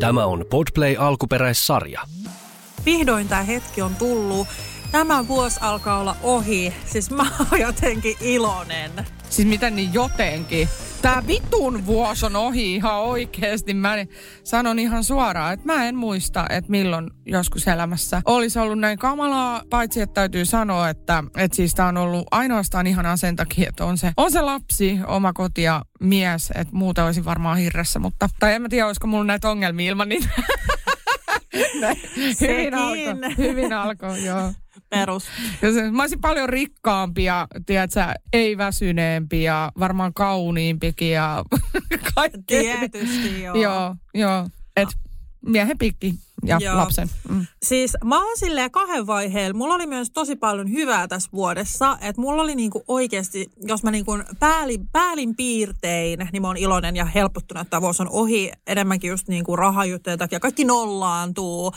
Tämä on Podplay alkuperäissarja. Vihdoin tämä hetki on tullut. Tämä vuosi alkaa olla ohi. Siis mä oon jotenkin iloinen. Siis miten niin jotenkin? Tää vitun vuosi on ohi ihan oikeesti. Mä sanon ihan suoraan, että mä en muista, että milloin joskus elämässä olisi ollut näin kamalaa. Paitsi, että täytyy sanoa, että, että siis tää on ollut ainoastaan ihan sen takia, että on se, on se lapsi, oma koti ja mies. Että muuta olisin varmaan hirressä, mutta... Tai en mä tiedä, olisiko mulla näitä ongelmia ilman niitä. hyvin alkoi, hyvin alkoi, joo. Perus. Ja se, mä olisin paljon rikkaampi ja tiedätkö, ei väsyneempi ja varmaan kauniimpikin ja kaikki. Tietysti joo. joo, joo. Et miehen pikki ja Joo. lapsen. Mm. Siis mä oon silleen kahden vaiheella. Mulla oli myös tosi paljon hyvää tässä vuodessa. Että mulla oli niinku oikeasti, jos mä niinku päälin, päälin piirtein, niin mä oon iloinen ja helpottunut, että vuosi on ohi. Enemmänkin just niinku rahajuttujen takia. Kaikki nollaantuu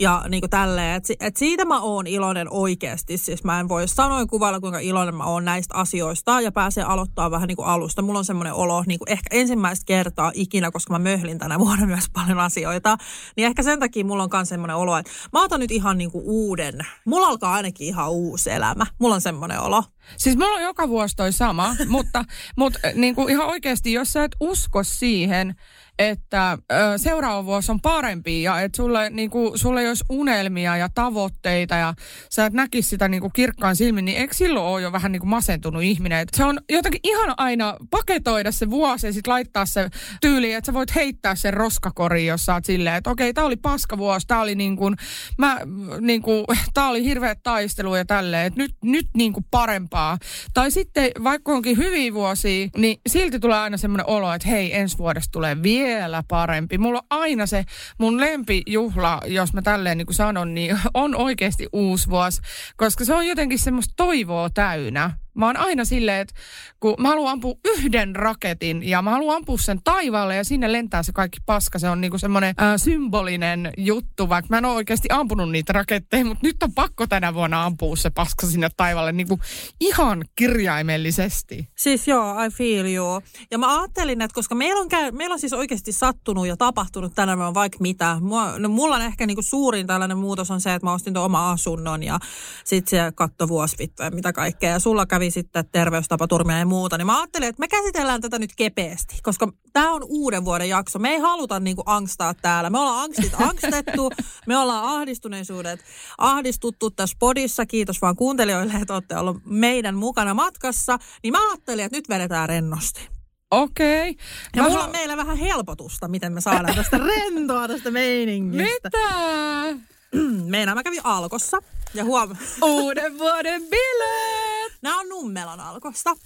ja niinku tälleen. Et, et siitä mä oon iloinen oikeasti. Siis mä en voi sanoa kuvailla, kuinka iloinen mä oon näistä asioista. Ja pääsee aloittaa vähän niinku alusta. Mulla on semmoinen olo niinku ehkä ensimmäistä kertaa ikinä, koska mä möhlin tänä vuonna myös paljon asioita. Niin ehkä sen takia mulla on myös semmoinen olo, että mä otan nyt ihan niinku uuden. Mulla alkaa ainakin ihan uusi elämä. Mulla on semmoinen olo. Siis mulla on joka vuosi toi sama, mutta, mutta niin kuin ihan oikeasti, jos sä et usko siihen, että ö, seuraava vuosi on parempi ja että sulle, niin kuin, sulle ei olisi unelmia ja tavoitteita ja sä et näkisi sitä niin kuin kirkkaan silmin, niin eikö silloin ole jo vähän niin kuin masentunut ihminen? Et se on jotenkin ihan aina paketoida se vuosi ja sitten laittaa se tyyli, että sä voit heittää sen roskakoriin, jos sä oot silleen, että okei, tää oli paskavuosi, tää oli niin kuin, mä, niin kuin, tää oli hirveä taistelu ja tälleen, että nyt, nyt niin kuin parempaa. Tai sitten vaikka onkin hyviä vuosia, niin silti tulee aina semmoinen olo, että hei, ensi vuodesta tulee vielä parempi. Mulla on aina se mun lempijuhla, jos mä tälleen niin kuin sanon, niin on oikeasti uusi vuosi, koska se on jotenkin semmoista toivoa täynnä. Mä oon aina silleen, että kun mä haluan ampua yhden raketin ja mä haluan ampua sen taivaalle ja sinne lentää se kaikki paska. Se on niinku semmoinen äh, symbolinen juttu, vaikka mä en ole oikeasti ampunut niitä raketteja, mutta nyt on pakko tänä vuonna ampua se paska sinne taivaalle niinku ihan kirjaimellisesti. Siis joo, I feel you. Ja mä ajattelin, että koska meillä on, käy, meillä on siis oikeasti sattunut ja tapahtunut tänä vuonna vaikka mitä. Mua, no mulla on ehkä niinku suurin tällainen muutos on se, että mä ostin tuon oma asunnon ja sit se katto vuosvittu ja mitä kaikkea. Ja sulla kävi sitten terveystapaturmia ja muuta. Niin mä ajattelin, että me käsitellään tätä nyt kepeästi, koska tämä on uuden vuoden jakso. Me ei haluta niinku angstaa täällä. Me ollaan angstit angstettu, me ollaan ahdistuneisuudet ahdistuttu tässä podissa. Kiitos vaan kuuntelijoille, että olette ollut meidän mukana matkassa. Niin mä ajattelin, että nyt vedetään rennosti. Okei. Okay. Ja mulla on meillä vähän helpotusta, miten me saadaan tästä rentoa tästä meiningistä. Mitä? Meinaa, mä kävin Alkossa ja huom... Uuden vuoden bileet! Nämä on Nummelon Alkosta.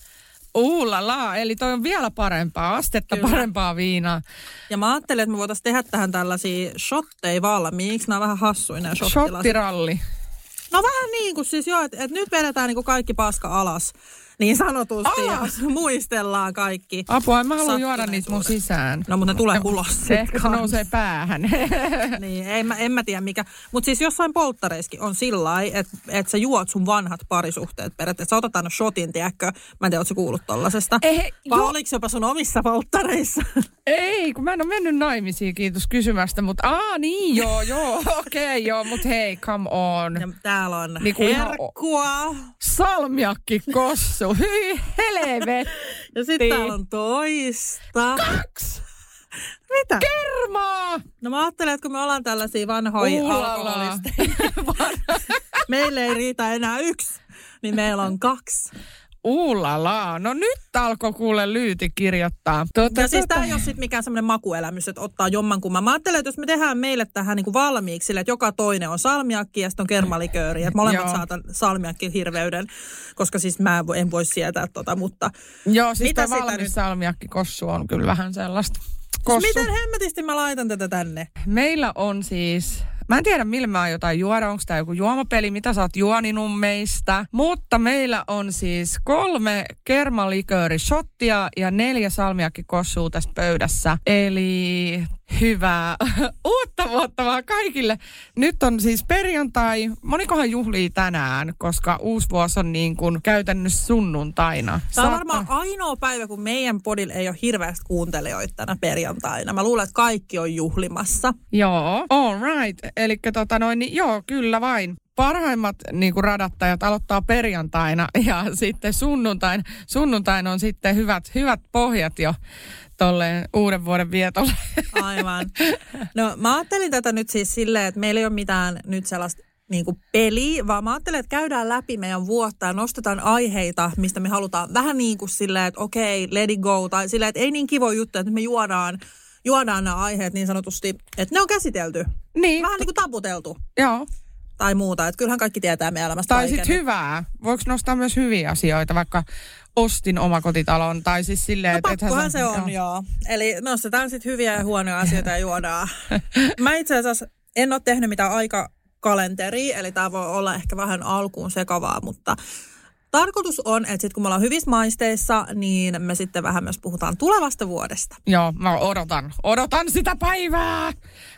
Uulala, eli toi on vielä parempaa, astetta Kyllä. parempaa viinaa. Ja mä ajattelin, että me voitaisiin tehdä tähän tällaisia shotteja valmiiksi. Nämä on vähän hassuja nämä shottilasit. Shottiralli. No vähän niin kuin siis joo, että et nyt vedetään niin kuin kaikki paska alas. Niin sanotusti. Alas? Ja muistellaan kaikki. Apua, en mä haluan juoda niitä mun sisään. No, mutta ne tulee ulos Se ehkä se nousee päähän. Niin, en mä, en mä tiedä mikä. Mutta siis jossain polttareissakin on sillä että et sä juot sun vanhat parisuhteet periaatteessa. Sä otat aina shotin, tiedätkö? Mä en tiedä, ootko kuullut tollasesta? Ei, Vai jo- oliko jopa sun omissa polttareissa? Ei, kun mä en ole mennyt naimisiin, kiitos kysymästä. Mutta aa niin, joo, joo, okei, okay, joo. Mutta hei, come on. ja täällä on ihan- herkkua. Salmiakki kossu, hyi helvetti. Ja sitten täällä on toista. Kaksi Mitä? kermaa. No mä ajattelen, että kun me ollaan tällaisia vanhoja Uhlala. alkoholisteja, meille ei riitä enää yksi, niin meillä on kaksi. Uulala, no nyt alkoi kuule lyyti kirjoittaa. Tuota, Ja siis tämä ei ole sitten mikään semmoinen makuelämys, että ottaa jommankumman. Mä ajattelen, että jos me tehdään meille tähän niinku valmiiksi, sille, että joka toinen on salmiakki ja sitten on kermalikööri, että molemmat saatan salmiakki hirveyden, koska siis mä en voi- sietää tota, mutta Joo, siis Mitä tämä sitä valmis nyt? salmiakki kossu on kyllä vähän sellaista. Kossu. miten hemmetisti mä laitan tätä tänne? Meillä on siis, mä en tiedä millä mä jotain juoda, onko tämä joku juomapeli, mitä sä oot juoninut meistä. Mutta meillä on siis kolme kermaliköörishottia ja neljä salmiakkikossua tässä pöydässä. Eli Hyvää uutta vuotta vaan kaikille. Nyt on siis perjantai. Monikohan juhlii tänään, koska uusi vuosi on niin kuin käytännössä sunnuntaina. Tämä on varmaan ainoa päivä, kun meidän podilla ei ole hirveästi kuuntelijoita tänä perjantaina. Mä luulen, että kaikki on juhlimassa. Joo, all right. Eli tota noin, niin joo, kyllä vain parhaimmat niin kuin radattajat aloittaa perjantaina ja sitten sunnuntain, sunnuntain on sitten hyvät, hyvät pohjat jo tolle uuden vuoden vietolle. Aivan. No mä ajattelin tätä nyt siis silleen, että meillä ei ole mitään nyt sellaista niin kuin peli, vaan mä ajattelen, että käydään läpi meidän vuotta ja nostetaan aiheita, mistä me halutaan vähän niin kuin silleen, että okei, okay, let it go, tai silleen, että ei niin kivo juttu, että me juodaan, juodaan nämä aiheet niin sanotusti, että ne on käsitelty. Niin. Vähän niin kuin taputeltu. Joo. Tai muuta, että kyllähän kaikki tietää meidän elämästä Tai sitten hyvää. Voiko nostaa myös hyviä asioita, vaikka ostin omakotitalon, tai siis silleen, no, että... pakkohan se on, joo. joo. Eli nostetaan sitten hyviä ja huonoja asioita ja juodaan. Mä itse asiassa en ole tehnyt mitään aikakalenteria, eli tämä voi olla ehkä vähän alkuun sekavaa, mutta tarkoitus on, että sitten kun me ollaan hyvissä maisteissa, niin me sitten vähän myös puhutaan tulevasta vuodesta. Joo, mä odotan, odotan sitä päivää.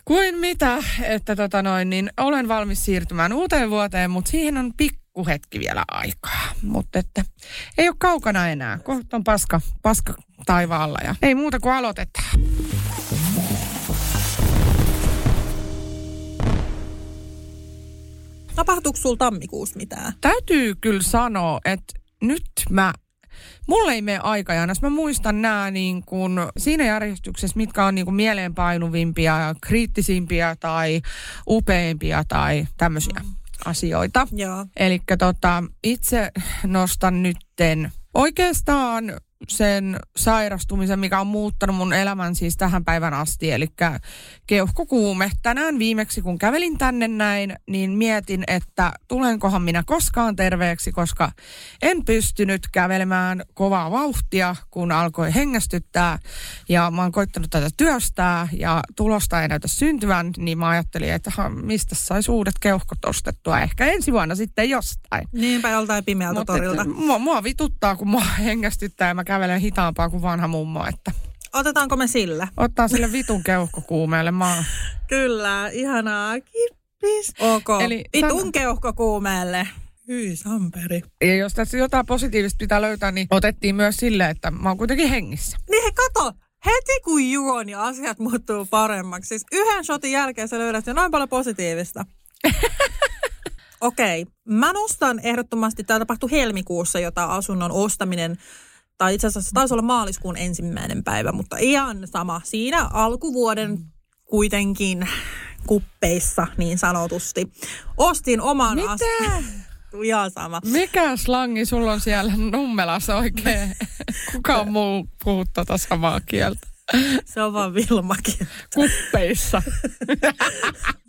Kuin mitä, että tota noin, niin olen valmis siirtymään uuteen vuoteen, mutta siihen on pikkuhetki vielä aikaa. Mutta että ei ole kaukana enää. Kohta on paska, paska taivaalla ja ei muuta kuin aloitetaan. Tapahtuuko sulla tammikuussa mitään? Täytyy kyllä sanoa, että nyt mä Mulle ei mene jos Mä muistan nämä niin kuin siinä järjestyksessä, mitkä on niin kuin mieleenpainuvimpia, kriittisimpiä tai upeimpia tai tämmöisiä mm. Asioita. Eli tota, itse nostan nytten oikeastaan sen sairastumisen, mikä on muuttanut mun elämän siis tähän päivän asti. Eli keuhkokuume. Tänään viimeksi, kun kävelin tänne näin, niin mietin, että tulenkohan minä koskaan terveeksi, koska en pystynyt kävelemään kovaa vauhtia, kun alkoi hengästyttää. Ja mä oon koittanut tätä työstää ja tulosta ei näytä syntyvän, niin mä ajattelin, että mistä saisi uudet keuhkot ostettua. Ehkä ensi vuonna sitten jostain. Niinpä joltain pimeältä torilta. Mua, mua vituttaa, kun mua hengästyttää ja mä kävelen hitaampaa kuin vanha mummo, että... Otetaanko me sillä? Ottaa sille vitun keuhkokuumeelle maa. Kyllä, ihanaa. Kippis. Ok, Eli vitun san... keuhkokuumeelle. Hyi Samperi. Ja jos tässä jotain positiivista pitää löytää, niin otettiin myös sille, että mä oon kuitenkin hengissä. Niin he kato, heti kun juo, niin asiat muuttuu paremmaksi. Siis yhden shotin jälkeen sä löydät jo noin paljon positiivista. Okei, okay. mä nostan ehdottomasti, tämä tapahtui helmikuussa, jota asunnon ostaminen tai itse asiassa taisi olla maaliskuun ensimmäinen päivä, mutta ihan sama. Siinä alkuvuoden kuitenkin kuppeissa niin sanotusti. Ostin oman Mitä? As- ihan sama. Mikä slangi sulla on siellä nummelassa oikein? Kuka muu puhuu tota samaa kieltä? Se on vaan Vilmakin. Kuppeissa.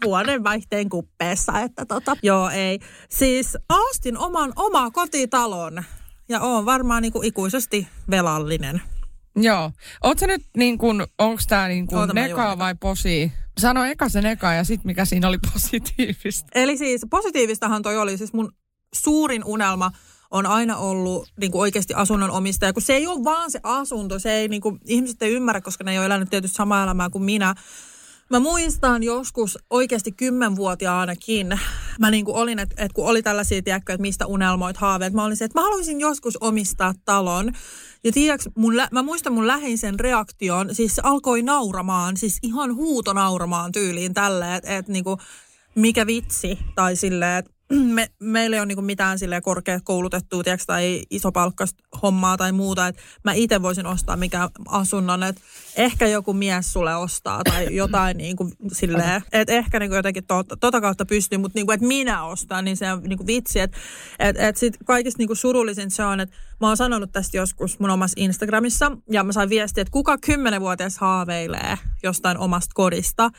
Vuoden vaihteen kuppeessa, että tota. Joo, ei. Siis ostin oman oma kotitalon ja on varmaan niin kuin ikuisesti velallinen. Joo. Oletko nyt niin kuin, onko tämä niin kuin neka vai posi? Sano eka se neka ja sitten mikä siinä oli positiivista. Eli siis positiivistahan toi oli siis mun suurin unelma on aina ollut niin kuin oikeasti asunnon omistaja, kun se ei ole vaan se asunto, se ei niin kuin, ihmiset ei ymmärrä, koska ne ei ole elänyt tietysti samaa elämää kuin minä, Mä muistan joskus oikeasti kymmenvuotiaanakin, mä niin kuin olin, että, että kun oli tällaisia, tiedätkö, että mistä unelmoit haaveet, mä olin se, että mä haluaisin joskus omistaa talon. Ja tiedätkö, mun, mä muistan mun läheisen reaktion, siis se alkoi nauramaan, siis ihan huuto nauramaan tyyliin tälleen, että, että niin kuin, mikä vitsi, tai silleen, että me, meillä ei ole niinku mitään sille korkeakoulutettua tiiäks, tai isopalkkasta hommaa tai muuta, että mä itse voisin ostaa mikä asunnon, että ehkä joku mies sulle ostaa tai jotain niinku silleen, että ehkä niinku jotenkin tota, tota kautta pystyy, mutta niinku, että minä ostan, niin se on niinku vitsi, että et, et sit kaikista niinku surullisin se on, että mä oon sanonut tästä joskus mun omassa Instagramissa ja mä sain viestiä, että kuka kymmenenvuotias haaveilee jostain omasta kodista,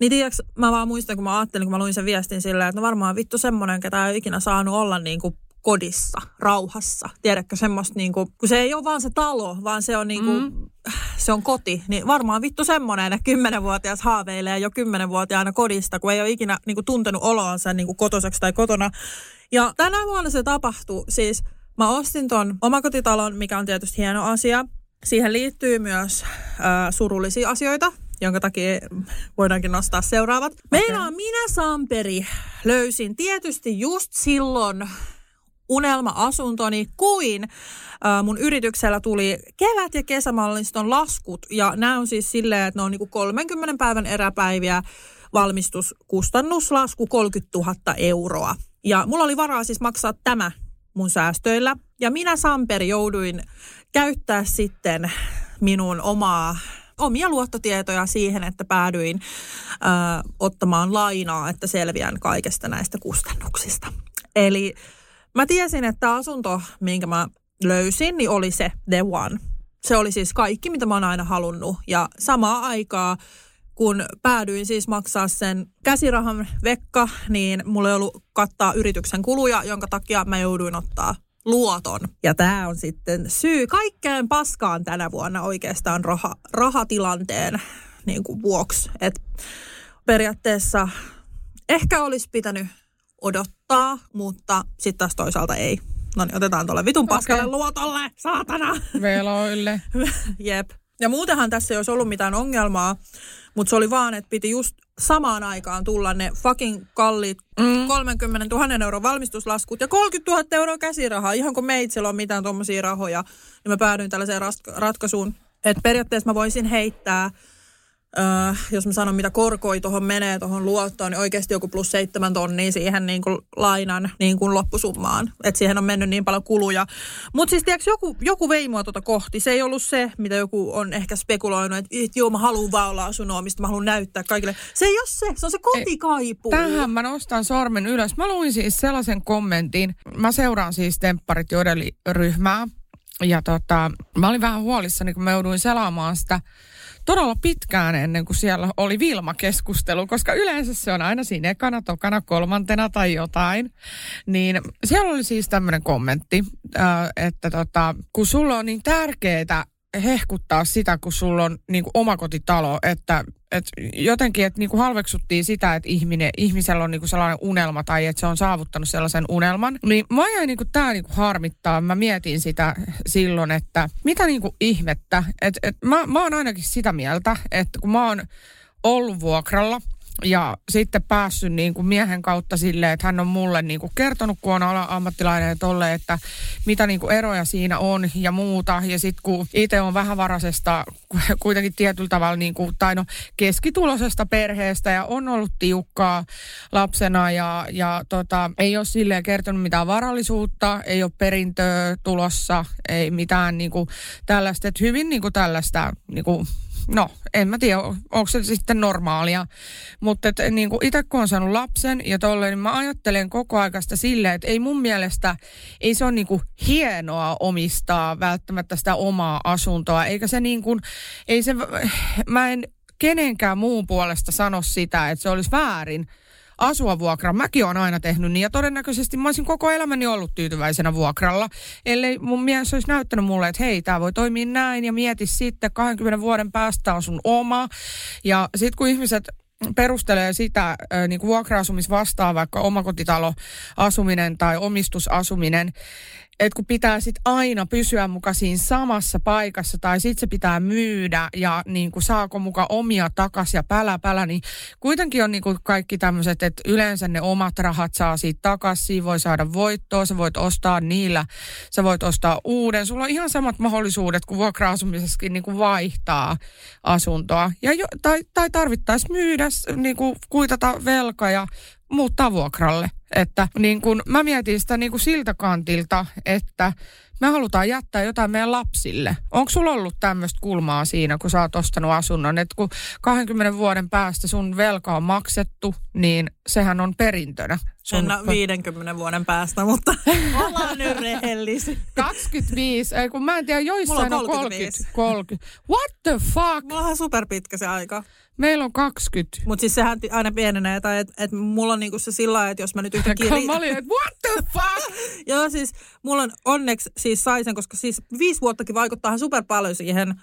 niin tiiäks, mä vaan muistan, kun mä ajattelin, kun mä luin sen viestin silleen, että no varmaan vittu semmonen, ketä ei ikinä saanut olla niin kuin kodissa, rauhassa. Tiedätkö semmoista niin kuin, kun se ei ole vaan se talo, vaan se on niin kuin, mm. se on koti. Niin varmaan vittu semmoinen, että kymmenenvuotias haaveilee jo kymmenenvuotiaana kodista, kun ei ole ikinä niin kuin tuntenut oloansa niin kuin kotoseksi tai kotona. Ja tänä vuonna se tapahtui. Siis mä ostin ton omakotitalon, mikä on tietysti hieno asia. Siihen liittyy myös äh, surullisia asioita. Jonka takia voidaankin nostaa seuraavat. Meillä on minä Samperi löysin tietysti just silloin unelma-asuntoni, kuin äh, mun yrityksellä tuli kevät- ja kesämalliston laskut. Ja nämä on siis silleen, että ne on niinku 30 päivän eräpäiviä valmistuskustannuslasku 30 000 euroa. Ja mulla oli varaa siis maksaa tämä mun säästöillä. Ja minä Samperi jouduin käyttää sitten minun omaa omia luottotietoja siihen, että päädyin ö, ottamaan lainaa, että selviän kaikesta näistä kustannuksista. Eli mä tiesin, että asunto, minkä mä löysin, niin oli se The One. Se oli siis kaikki, mitä mä oon aina halunnut. Ja samaa aikaa, kun päädyin siis maksaa sen käsirahan vekka, niin mulla ei ollut kattaa yrityksen kuluja, jonka takia mä jouduin ottaa luoton. Ja tämä on sitten syy kaikkeen paskaan tänä vuonna oikeastaan raha, rahatilanteen niin kuin vuoksi. Et periaatteessa ehkä olisi pitänyt odottaa, mutta sitten taas toisaalta ei. No niin, otetaan tuolle vitun paskalle okay. luotolle, saatana. Veloille. Jep. Ja muutenhan tässä ei olisi ollut mitään ongelmaa, mutta se oli vaan, että piti just samaan aikaan tulla ne fucking kalliit mm. 30 000 euron valmistuslaskut ja 30 000 euroa käsirahaa. Ihan kun meitsellä on mitään tuommoisia rahoja, niin mä päädyin tällaiseen ratkaisuun, että periaatteessa mä voisin heittää – Öö, jos mä sanon, mitä korkoi tuohon menee tuohon luottoon, niin oikeasti joku plus seitsemän tonnia siihen niin kuin lainan niin kuin loppusummaan. Että siihen on mennyt niin paljon kuluja. Mutta siis tiedätkö, joku, joku vei mua tuota kohti. Se ei ollut se, mitä joku on ehkä spekuloinut, että et, joo, mä haluan vaan olla asunnoa, mistä mä haluan näyttää kaikille. Se ei ole se, se on se kotikaipu. Tähän mä nostan sormen ylös. Mä luin siis sellaisen kommentin. Mä seuraan siis Tempparit ryhmää Ja tota, mä olin vähän huolissani, kun mä jouduin selaamaan sitä todella pitkään ennen kuin siellä oli Vilma-keskustelu, koska yleensä se on aina siinä ekana, tokana, kolmantena tai jotain. Niin siellä oli siis tämmöinen kommentti, että tota, kun sulla on niin tärkeää hehkuttaa sitä, kun sulla on niin kuin omakotitalo, että, että jotenkin, että niin kuin halveksuttiin sitä, että ihminen, ihmisellä on niin kuin sellainen unelma tai että se on saavuttanut sellaisen unelman. Niin mä jäin niin kuin tämä niin kuin harmittaa. Mä mietin sitä silloin, että mitä niin kuin ihmettä. Että, että mä, mä oon ainakin sitä mieltä, että kun mä oon ollut vuokralla – ja sitten päässyt niin kuin miehen kautta silleen, että hän on mulle niin kuin kertonut, kun on ammattilainen ja tolle, että mitä niin kuin eroja siinä on ja muuta. Ja sitten kun itse on vähävaraisesta kuitenkin tietyllä tavalla, niin kuin, tai no keskitulosesta perheestä ja on ollut tiukkaa lapsena ja, ja tota, ei ole silleen kertonut mitään varallisuutta, ei ole perintöä tulossa, ei mitään niin kuin tällaista, että hyvin niin kuin tällaista niin kuin no, en mä tiedä, onko se sitten normaalia. Mutta niin itse kun on saanut lapsen ja tolleen, niin mä ajattelen koko aikaista silleen, että ei mun mielestä, ei se ole niin kuin hienoa omistaa välttämättä sitä omaa asuntoa, eikä se niin kuin, ei se, mä en kenenkään muun puolesta sano sitä, että se olisi väärin asua vuokra. Mäkin olen aina tehnyt niin ja todennäköisesti mä olisin koko elämäni ollut tyytyväisenä vuokralla, ellei mun mies olisi näyttänyt mulle, että hei, tämä voi toimia näin ja mieti sitten 20 vuoden päästä on sun oma. Ja sitten kun ihmiset perustelee sitä niin kuin vuokra-asumisvastaan, vaikka omakotitalo asuminen tai omistusasuminen, että kun pitää sitten aina pysyä muka siinä samassa paikassa tai sitten se pitää myydä ja niin kuin saako muka omia takas ja pälä pälä, niin kuitenkin on niin kuin kaikki tämmöiset, että yleensä ne omat rahat saa siitä takaisin, voi saada voittoa, sä voit ostaa niillä, sä voit ostaa uuden. Sulla on ihan samat mahdollisuudet kuin vuokra-asumisessakin niin kuin vaihtaa asuntoa ja jo, tai, tai tarvittaisiin myydä, niin kuin kuitata velka ja muuttaa vuokralle. Että niin kun, mä mietin sitä niin kun siltä kantilta, että me halutaan jättää jotain meidän lapsille. Onko sulla ollut tämmöistä kulmaa siinä, kun sä oot ostanut asunnon, että kun 20 vuoden päästä sun velka on maksettu, niin sehän on perintönä. Sun... En 50 vuoden päästä, mutta ollaan nyt rehellisiä. 25, ei kun mä en tiedä, joissain on, on 30, 30. What the fuck? Mulla on superpitkä se aika. Meillä on 20. Mutta siis sehän aina pienenee, tai että et mulla on niinku se sillä että jos mä nyt yhtäkkiä... Ri... mä olin, että what the fuck? Joo, siis mulla on onneksi siis sai sen, koska siis viisi vuottakin vaikuttaa super paljon siihen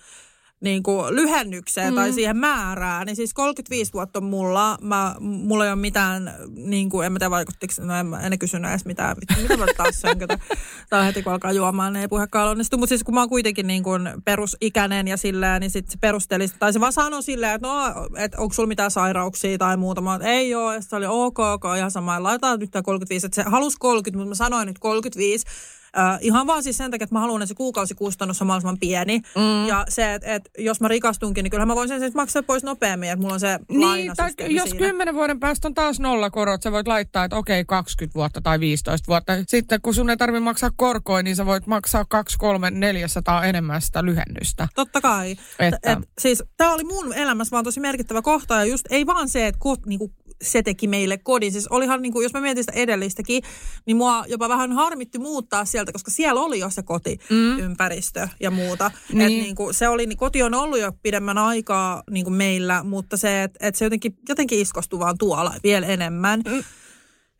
niin kuin lyhennykseen mm. tai siihen määrään, niin siis 35 vuotta on mulla. Mä, mulla ei ole mitään, niin kuin, en mä tiedä vaikuttiko, no en, en kysynyt edes mitään, mitä mä taas sönkötä. Tai heti kun alkaa juomaan, niin ei puhekaan onnistu. Mutta siis kun mä oon kuitenkin niin kuin perusikäinen ja silleen, niin sitten se perusteli, tai se vaan sanoi silleen, että no, että onko sulla mitään sairauksia tai muuta. Mä että ei ole, ja se oli ok, ok, ihan sama, laitetaan nyt tämä 35, että se halusi 30, mutta mä sanoin nyt 35 Äh, ihan vaan siis sen takia, että mä haluan, että se kuukausikustannus on mahdollisimman pieni. Mm. Ja se, että, että jos mä rikastunkin, niin kyllähän mä voin sen sitten maksaa pois nopeammin, että mulla on se Niin, tai jos kymmenen vuoden päästä on taas nolla korot, sä voit laittaa, että okei, 20 vuotta tai 15 vuotta. Sitten kun sun ei tarvitse maksaa korkoa, niin sä voit maksaa 2, 3, 400 enemmän sitä lyhennystä. Totta kai. Että. Et, siis tämä oli mun elämässä vaan tosi merkittävä kohta ja just ei vaan se, että niinku, se teki meille kodin. Siis olihan, niin kuin, jos mä mietin sitä edellistäkin, niin mua jopa vähän harmitti muuttaa sieltä, koska siellä oli jo se kotiympäristö mm. ja muuta. Niin. Et, niin kuin, se oli, niin koti on ollut jo pidemmän aikaa niin kuin meillä, mutta se, että et se jotenkin, jotenkin iskostui vaan tuolla vielä enemmän. Mm.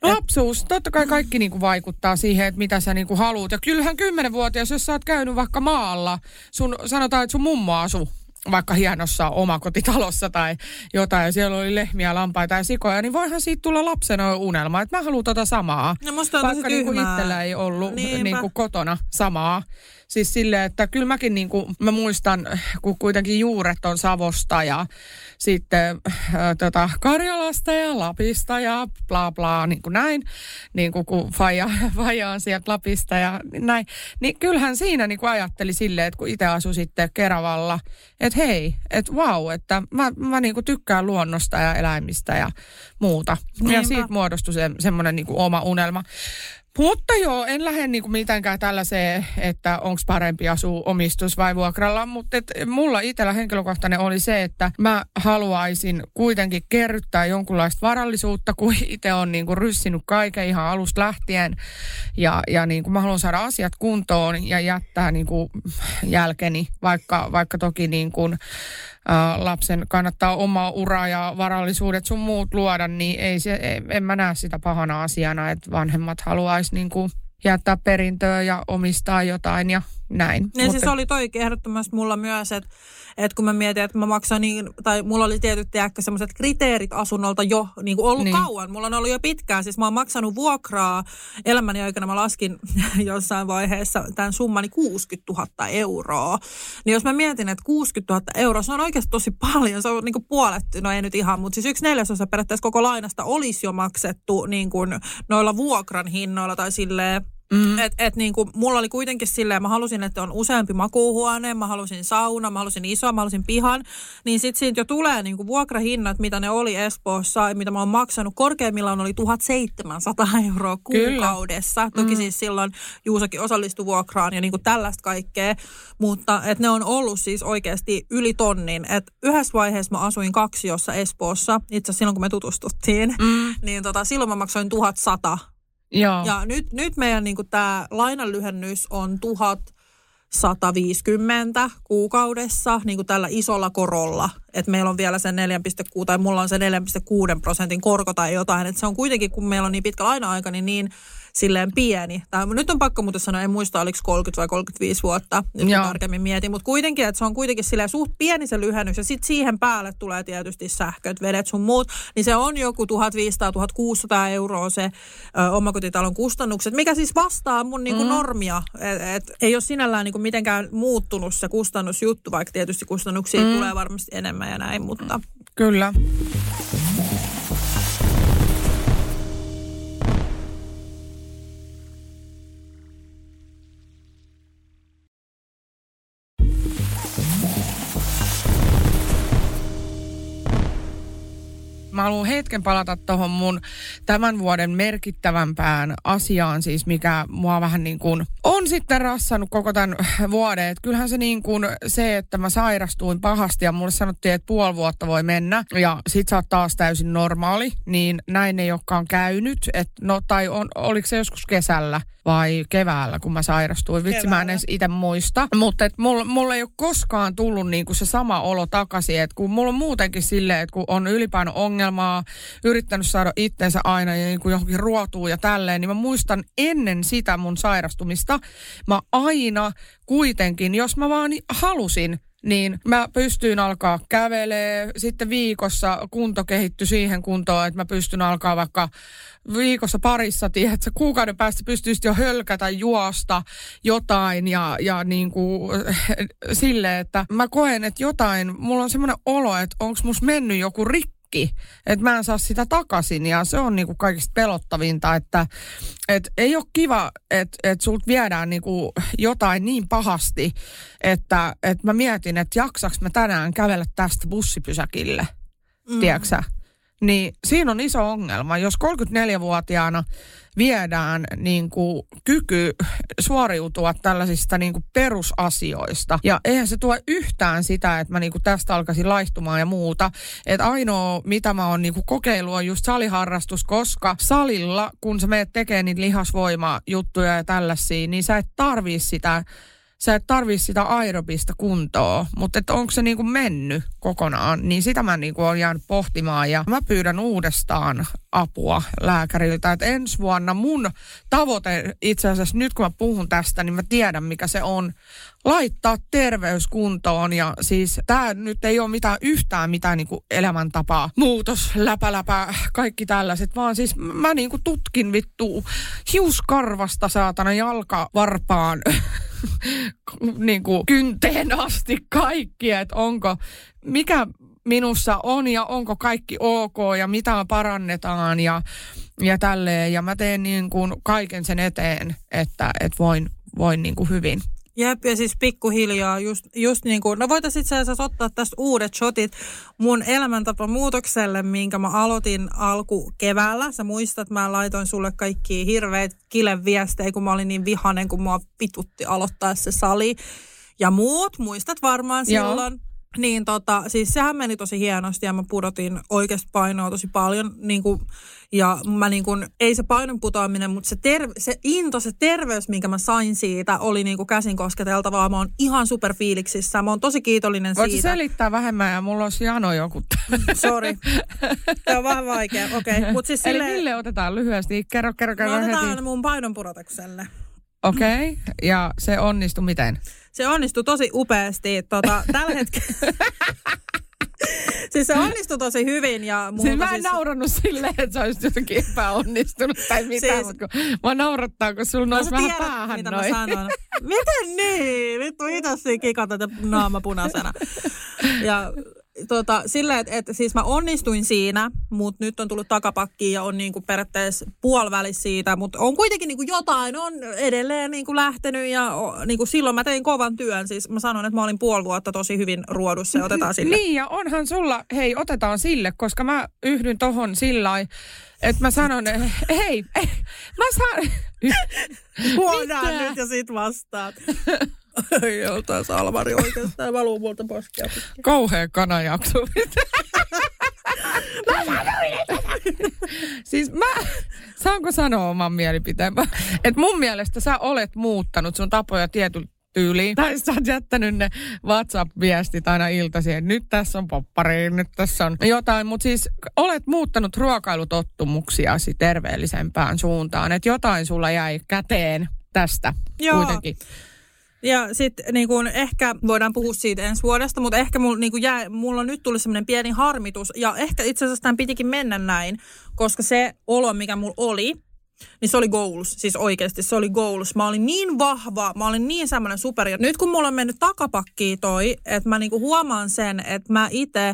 Lapsuus, totta kai kaikki niinku vaikuttaa siihen, että mitä sä niinku haluat. Ja kyllähän kymmenenvuotias, jos sä oot käynyt vaikka maalla, sun, sanotaan, että sun mummo asuu vaikka hienossa omakotitalossa tai jotain, ja siellä oli lehmiä, lampaita ja sikoja, niin voihan siitä tulla lapsena unelma, että mä haluan tota samaa. No musta on vaikka niin kuin itsellä ei ollut niin kuin kotona samaa. Siis silleen, että kyllä mäkin niin kuin, mä muistan, kun kuitenkin juuret on Savosta ja sitten äh, tota, Karjalasta ja Lapista ja bla bla, niin kuin näin. Niin kuin kun faija, faija on sieltä Lapista ja näin. Niin kyllähän siinä niin kuin ajatteli silleen, että kun itse asui sitten Keravalla, että hei, että vau, wow, että mä, mä niin kuin tykkään luonnosta ja eläimistä ja muuta. Niinpä. Ja siitä muodostui se, semmoinen niin kuin oma unelma. Mutta joo, en lähde niinku mitenkään tällaiseen, että onko parempi asua omistus vai vuokralla, mutta et mulla itsellä henkilökohtainen oli se, että mä haluaisin kuitenkin kerryttää jonkunlaista varallisuutta, kun itse on niinku ryssinyt kaiken ihan alusta lähtien. Ja, ja niinku mä haluan saada asiat kuntoon ja jättää niinku jälkeni, vaikka, vaikka toki niinku lapsen kannattaa omaa uraa ja varallisuudet sun muut luoda, niin ei se, en mä näe sitä pahana asiana, että vanhemmat haluaisi niin kuin jättää perintöä ja omistaa jotain ja näin. Niin Mutta... siis oli toikin ehdottomasti mulla myös, että, että kun mä mietin, että mä maksan niin, tai mulla oli tietyt tiedäkö semmoiset kriteerit asunnolta jo niin kuin ollut niin. kauan. Mulla on ollut jo pitkään, siis mä oon maksanut vuokraa elämäni aikana, mä laskin jossain vaiheessa tämän summani 60 000 euroa. Niin jos mä mietin, että 60 000 euroa, se on oikeasti tosi paljon, se on niin kuin puolet, no ei nyt ihan, mutta siis yksi neljäsosa periaatteessa koko lainasta olisi jo maksettu niin kuin noilla vuokran hinnoilla tai silleen Mm. Et, et niin kuin, mulla oli kuitenkin silleen, mä halusin, että on useampi makuuhuone, mä halusin sauna, mä halusin iso, mä halusin pihan. Niin sit siitä jo tulee niin kuin vuokrahinnat, mitä ne oli Espoossa, mitä mä oon maksanut. Korkeimmillaan oli 1700 euroa kuukaudessa. Kyllä. Toki mm. siis silloin Juusakin osallistui vuokraan ja niin kuin tällaista kaikkea. Mutta et ne on ollut siis oikeasti yli tonnin. Et yhdessä vaiheessa mä asuin kaksi jossa Espoossa, itse asiassa silloin kun me tutustuttiin, mm. niin tota, silloin mä maksoin 1100 Joo. Ja nyt, nyt meidän niin tämä lainanlyhennys on 1150 kuukaudessa niin tällä isolla korolla. Että meillä on vielä se 4,6 tai mulla on se 4,6 prosentin korko tai jotain. Että se on kuitenkin, kun meillä on niin pitkä laina-aika, niin niin silleen pieni. Tai nyt on pakko muuten sanoa, en muista oliko 30 vai 35 vuotta, nyt Joo. tarkemmin mietin. Mutta kuitenkin, että se on kuitenkin silleen suht pieni se lyhennys. Ja sitten siihen päälle tulee tietysti sähköt, vedet sun muut. Niin se on joku 1500-1600 euroa se ö, omakotitalon kustannukset, mikä siis vastaa mun niinku, mm. normia. Et, et, ei ole sinällään niinku, mitenkään muuttunut se kustannusjuttu, vaikka tietysti kustannuksia mm. tulee varmasti enemmän ja näin, mutta... Kyllä. Mä haluan hetken palata tuohon mun tämän vuoden merkittävämpään asiaan, siis mikä mua vähän niin kuin on sitten rassannut koko tämän vuoden. Et kyllähän se niin kuin se, että mä sairastuin pahasti ja mulle sanottiin, että puoli vuotta voi mennä ja sit sä oot taas täysin normaali, niin näin ei olekaan käynyt. Et no tai on, oliko se joskus kesällä vai keväällä, kun mä sairastuin. Vitsi, keväällä. mä en edes itse muista. Mutta mulla, mulla ei ole koskaan tullut niinku se sama olo takaisin. Että kun mulla on muutenkin silleen, että kun on ylipaino ongelmaa, yrittänyt saada itsensä aina ja niinku johonkin ruotuun ja tälleen, niin mä muistan ennen sitä mun sairastumista, mä aina kuitenkin, jos mä vaan halusin, niin mä pystyin alkaa kävelee. Sitten viikossa kunto kehittyi siihen kuntoon, että mä pystyn alkaa vaikka viikossa parissa, tiedätkö, kuukauden päästä pystyisit jo hölkätä, juosta jotain ja, ja niin kuin sille, että mä koen, että jotain, mulla on semmoinen olo, että onko mus mennyt joku rikki että mä en saa sitä takaisin ja se on niinku kaikista pelottavinta, että et ei ole kiva, että et sulta viedään niinku jotain niin pahasti, että et mä mietin, että jaksaks mä tänään kävellä tästä bussipysäkille, mm. tiedätkö niin siinä on iso ongelma. Jos 34-vuotiaana viedään niin kuin, kyky suoriutua tällaisista niin kuin, perusasioista. Ja eihän se tuo yhtään sitä, että mä niin kuin, tästä alkaisin laihtumaan ja muuta. Että ainoa, mitä mä oon niin kuin, kokeillut, on just saliharrastus, koska salilla, kun sä meet tekemään niitä lihasvoimajuttuja ja tällaisia, niin sä et tarvii sitä sä et tarvii sitä aerobista kuntoa, mutta että onko se niinku mennyt kokonaan, niin sitä mä niinku olen jäänyt pohtimaan ja mä pyydän uudestaan apua lääkäriltä, että ensi vuonna mun tavoite itse asiassa nyt kun mä puhun tästä, niin mä tiedän mikä se on, laittaa terveyskuntoon ja siis tämä nyt ei ole mitään yhtään mitään niinku elämäntapaa, muutos, läpä, läpä, kaikki tällaiset, vaan siis mä niinku tutkin vittu hiuskarvasta saatana jalkavarpaan niin kuin kynteen asti kaikkia, että onko, mikä minussa on ja onko kaikki ok ja mitä parannetaan ja, ja tälleen. Ja mä teen niin kuin kaiken sen eteen, että, että voin, voin niin kuin hyvin. Jep, ja siis pikkuhiljaa just, just niin kuin, no voitaisiin itse asiassa ottaa tästä uudet shotit mun elämäntapa muutokselle, minkä mä aloitin alku keväällä. Sä muistat, mä laitoin sulle kaikki hirveät kileviestejä, kun mä olin niin vihanen, kun mua pitutti aloittaa se sali. Ja muut, muistat varmaan Joo. silloin. Niin tota, siis sehän meni tosi hienosti ja mä pudotin oikeasti painoa tosi paljon. Niin kuin, ja mä niin kuin, ei se painon putoaminen, mutta se, terve, se into, se terveys, minkä mä sain siitä, oli niin kuin käsin kosketeltavaa. Mä oon ihan superfiiliksissä. Mä oon tosi kiitollinen Voit siitä. selittää vähemmän ja mulla olisi jano joku. Sori. Tämä on vähän vaikea. Okei. Okay. Mut siis Eli sille... Ville otetaan lyhyesti. Kerro, kerro, kerro no, otetaan heti. mun painon pudotukselle. Okei. Okay. Ja se onnistui miten? Se onnistui tosi upeasti. Tota, tällä hetkellä... siis se onnistui tosi hyvin. Ja muuta siis mä en siis... naurannut silleen, että se olisi jotenkin epäonnistunut tai mitään, siis... mutta kun mä naurattaa, kun sulla nousi no, vähän tiedät, päähän mitä noin. mä sanon. Miten niin? Vittu itse kikatat ja naama punaisena. Ja tota, sillä, että et, siis mä onnistuin siinä, mutta nyt on tullut takapakki ja on niinku periaatteessa puolivälissä siitä, mutta on kuitenkin niinku jotain, on edelleen niinku lähtenyt ja niinku silloin mä tein kovan työn. Siis mä sanon, että mä olin puoli vuotta tosi hyvin ruodussa ja otetaan sille. Niin ja onhan sulla, hei otetaan sille, koska mä yhdyn tohon sillä että mä sanon, hei, mä saan... Huodaan nyt ja sit vastaat. Joltain salvari oikeastaan valuu multa poskea. Kauhea kanajakso. mä sanoin, että Siis mä, saanko sanoa oman mielipiteen? Et mun mielestä sä olet muuttanut sun tapoja tietyllä tyyliin. Tai sä oot jättänyt ne WhatsApp-viestit aina iltaisin, että nyt tässä on poppari, nyt tässä on jotain. Mutta siis olet muuttanut ruokailutottumuksiasi terveellisempään suuntaan. Että jotain sulla jäi käteen tästä Joo. kuitenkin. Ja sitten niin kun, ehkä voidaan puhua siitä ensi vuodesta, mutta ehkä mulla, niin jää, mulla on nyt tullut semmoinen pieni harmitus. Ja ehkä itse asiassa tämän pitikin mennä näin, koska se olo, mikä mulla oli, niin se oli goals. Siis oikeasti se oli goals. Mä olin niin vahva, mä olin niin semmoinen super. Ja nyt kun mulla on mennyt takapakkiin toi, että mä niinku huomaan sen, että mä itse...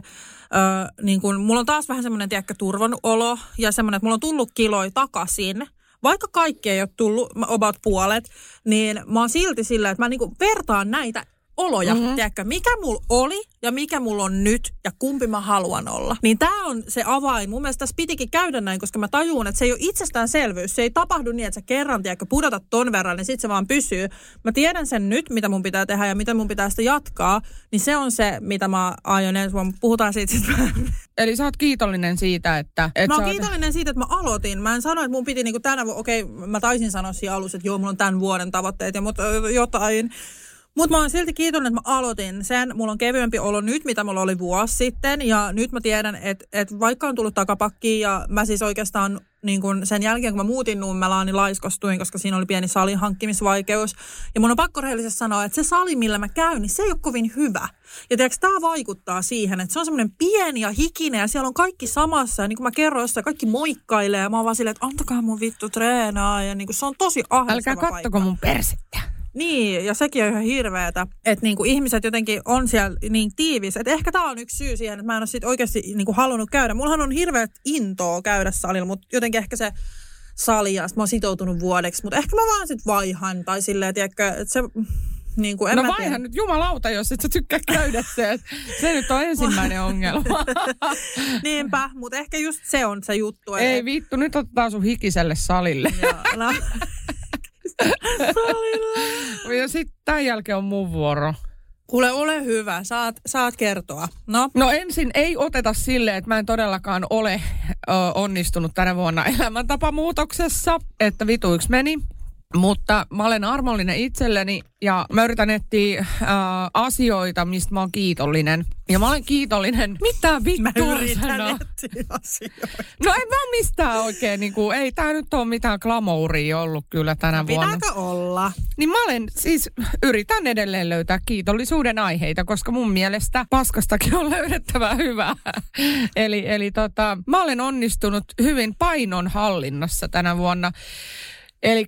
Niin kun, mulla on taas vähän semmoinen, tiedäkö, turvan olo ja semmoinen, että mulla on tullut kiloi takaisin – vaikka kaikki ei ole tullut, about puolet, niin mä oon silti sillä, että mä niinku vertaan näitä oloja, mm-hmm. tiedätkö, mikä mulla oli ja mikä mulla on nyt ja kumpi mä haluan olla. Niin tämä on se avain. Mun mielestä tässä pitikin käydä näin, koska mä tajuun, että se ei ole itsestäänselvyys. Se ei tapahdu niin, että sä kerran, tiedätkö, pudotat ton verran, niin sit se vaan pysyy. Mä tiedän sen nyt, mitä mun pitää tehdä ja mitä mun pitää sitä jatkaa. Niin se on se, mitä mä aion ensi vuonna. Puhutaan siitä sitten Eli sä oot kiitollinen siitä, että... että mä oon kiitollinen siitä, että mä aloitin. Mä en sano, että mun piti niinku tänä vuonna, okei, okay, mä taisin sanoa siinä alussa, että joo, mulla on tämän vuoden tavoitteet, ja, mutta jotain mutta mä oon silti kiitollinen, että mä aloitin sen. Mulla on kevyempi olo nyt, mitä mulla oli vuosi sitten. Ja nyt mä tiedän, että, että vaikka on tullut takapakki ja mä siis oikeastaan niin kun sen jälkeen, kun mä muutin Nummelaan, niin laiskostuin, koska siinä oli pieni salin hankkimisvaikeus. Ja mun on pakko rehellisesti sanoa, että se sali, millä mä käyn, niin se ei ole kovin hyvä. Ja tiedätkö, tämä vaikuttaa siihen, että se on semmoinen pieni ja hikinen ja siellä on kaikki samassa. Ja niin kuin mä kerroin jossain, kaikki moikkailee ja mä oon vaan silleen, että antakaa mun vittu treenaa. Ja niin kuin se on tosi ahdistava Älkää kattoko paikka. mun persettä. Niin, ja sekin on ihan hirveetä, että niinku ihmiset jotenkin on siellä niin tiivis. Että ehkä tämä on yksi syy siihen, että mä en ole sit oikeasti niinku halunnut käydä. Mullahan on hirveät intoa käydä salilla, mutta jotenkin ehkä se sali ja mä oon sitoutunut vuodeksi. Mutta ehkä mä vaan sit vaihan tai silleen, tiedätkö, että se... Niin kuin, en No mä tiedä. vaihan nyt jumalauta, jos et sä tykkää käydä se. et Se nyt on ensimmäinen ongelma. Niinpä, mutta ehkä just se on se juttu. et- Ei vittu, nyt otetaan sun hikiselle salille. Joo, no. Salilla. Ja sitten tämän jälkeen on mun vuoro. Kuule, ole hyvä. Saat, saat kertoa. No, No ensin ei oteta sille, että mä en todellakaan ole ö, onnistunut tänä vuonna elämäntapamuutoksessa, että vituiksi meni. Mutta mä olen armollinen itselleni ja mä yritän etsiä äh, asioita, mistä mä oon kiitollinen. Ja mä olen kiitollinen. Mitä mä vittua yritän sanoo? etsiä asioita. No en mä mistään oikein, niin kuin, ei tää nyt ole mitään glamouria ollut kyllä tänä vuonna. Pitääkö olla? Niin mä olen siis, yritän edelleen löytää kiitollisuuden aiheita, koska mun mielestä paskastakin on löydettävä hyvää. eli eli tota, mä olen onnistunut hyvin painon hallinnassa tänä vuonna. Eli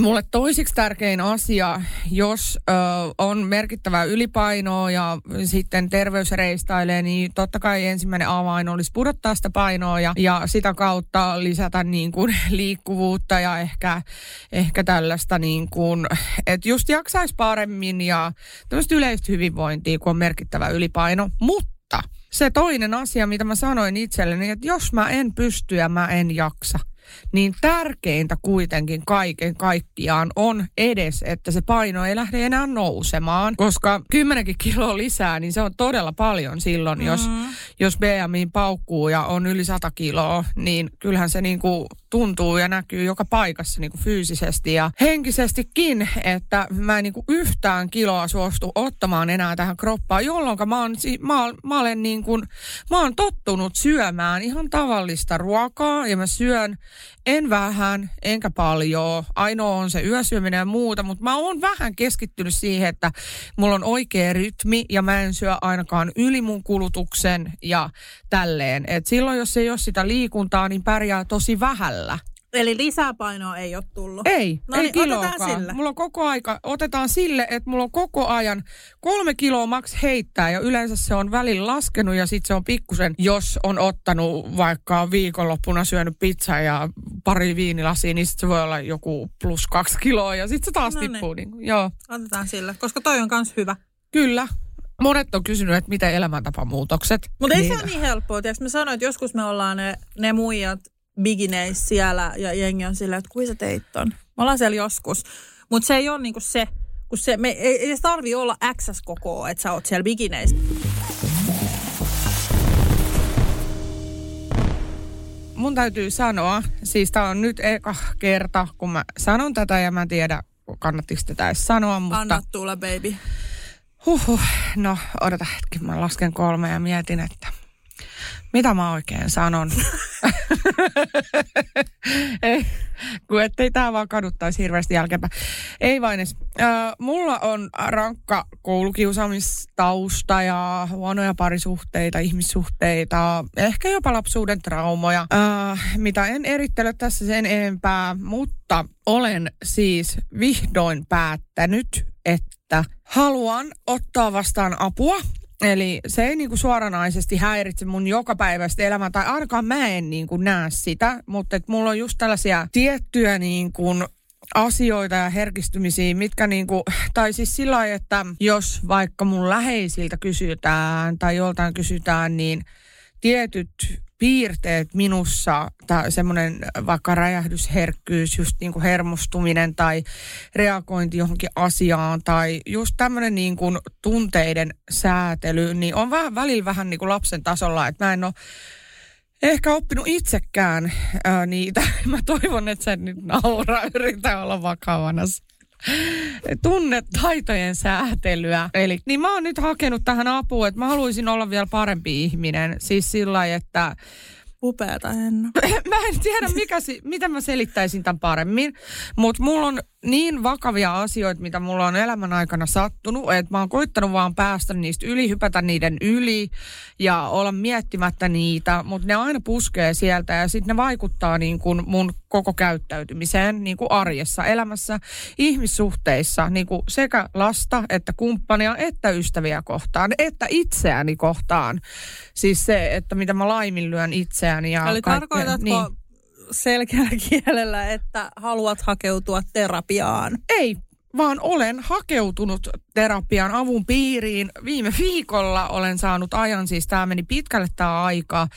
mulle toisiksi tärkein asia, jos ö, on merkittävää ylipainoa ja sitten terveys reistailee, niin totta kai ensimmäinen avain olisi pudottaa sitä painoa ja, ja sitä kautta lisätä niin kuin liikkuvuutta ja ehkä, ehkä tällaista niin kuin, että just jaksaisi paremmin ja tämmöistä yleistä hyvinvointia, kun on merkittävä ylipaino. Mutta se toinen asia, mitä mä sanoin itselleni, että jos mä en pysty ja mä en jaksa, niin tärkeintä kuitenkin kaiken kaikkiaan on edes, että se paino ei lähde enää nousemaan, koska 10 kiloa lisää, niin se on todella paljon silloin, mm. jos, jos BMI paukkuu ja on yli 100 kiloa, niin kyllähän se niinku tuntuu ja näkyy joka paikassa niinku fyysisesti ja henkisestikin, että mä en niinku yhtään kiloa suostu ottamaan enää tähän kroppaan, jolloin mä, oon, mä, mä olen niin kuin, mä oon tottunut syömään ihan tavallista ruokaa ja mä syön en vähän, enkä paljon. Ainoa on se yösyöminen ja muuta, mutta mä oon vähän keskittynyt siihen, että mulla on oikea rytmi ja mä en syö ainakaan yli mun kulutuksen ja tälleen. Et silloin, jos ei ole sitä liikuntaa, niin pärjää tosi vähällä. Eli lisäpainoa ei ole tullut. Ei, No ei niin, otetaan kiloakaan. sille. Mulla on koko aika, otetaan sille, että mulla on koko ajan kolme kiloa maks heittää ja yleensä se on välillä laskenut ja sitten se on pikkusen, jos on ottanut vaikka viikonloppuna syönyt pizzaa ja pari viinilasia, niin sit se voi olla joku plus kaksi kiloa ja sitten se taas No niin. tippuu. Niin, kuin, joo, Otetaan sille, koska toi on kans hyvä. kyllä. Monet on kysynyt, että miten elämäntapamuutokset. Mutta ei se ole niin helppoa. Tiedätkö, mä sanoin, että joskus me ollaan ne, ne muijat bigineis siellä ja jengi on silleen, että kuin sä teit ton. Me ollaan siellä joskus. Mutta se ei ole niinku se, kun se, me ei ei tarvi olla XS koko, että sä oot siellä bigineissä. mun täytyy sanoa, siis tämä on nyt eka kerta, kun mä sanon tätä ja mä en tiedä, kannattiko tätä edes sanoa, mutta... Anna tulla, baby. Huhhuh, no odota hetki, mä lasken kolme ja mietin, että mitä mä oikein sanon. ei, kun ettei tää vaan kaduttaisi hirveästi jälkeenpäin. Ei vain edes. Äh, mulla on rankka koulukiusaamistausta ja huonoja parisuhteita, ihmissuhteita, ehkä jopa lapsuuden traumoja, äh, mitä en erittele tässä sen enempää, mutta olen siis vihdoin päättänyt, että haluan ottaa vastaan apua. Eli se ei niinku suoranaisesti häiritse mun jokapäiväistä elämää, tai ainakaan mä en niinku näe sitä, mutta et mulla on just tällaisia tiettyjä niinku asioita ja herkistymisiä, mitkä niinku, tai siis sillä lailla, että jos vaikka mun läheisiltä kysytään tai joltain kysytään, niin tietyt piirteet minussa, tai semmoinen vaikka räjähdysherkkyys, just niin kuin hermostuminen tai reagointi johonkin asiaan tai just tämmöinen niin kuin tunteiden säätely, niin on vähän, välillä vähän niin kuin lapsen tasolla, että mä en ole ehkä oppinut itsekään ää, niitä. Mä toivon, että sä nyt nauraa, yritä olla vakavana tunnetaitojen säätelyä. Eli niin mä oon nyt hakenut tähän apua, että mä haluaisin olla vielä parempi ihminen. Siis sillä lailla, että Upeata, Henna. mä en tiedä, mikä, miten mä selittäisin tämän paremmin, mutta mulla on niin vakavia asioita, mitä mulla on elämän aikana sattunut, että mä oon koittanut vaan päästä niistä yli, hypätä niiden yli ja olla miettimättä niitä, mutta ne aina puskee sieltä ja sitten ne vaikuttaa niin kuin mun koko käyttäytymiseen niin kuin arjessa, elämässä, ihmissuhteissa, niin kuin sekä lasta että kumppania että ystäviä kohtaan, että itseäni kohtaan. Siis se, että mitä mä laiminlyön itseäni ja Eli kaikkea, tarkoitatko niin. Selkeällä kielellä, että haluat hakeutua terapiaan? Ei, vaan olen hakeutunut terapian avun piiriin. Viime viikolla olen saanut ajan, siis tämä meni pitkälle tämä aika.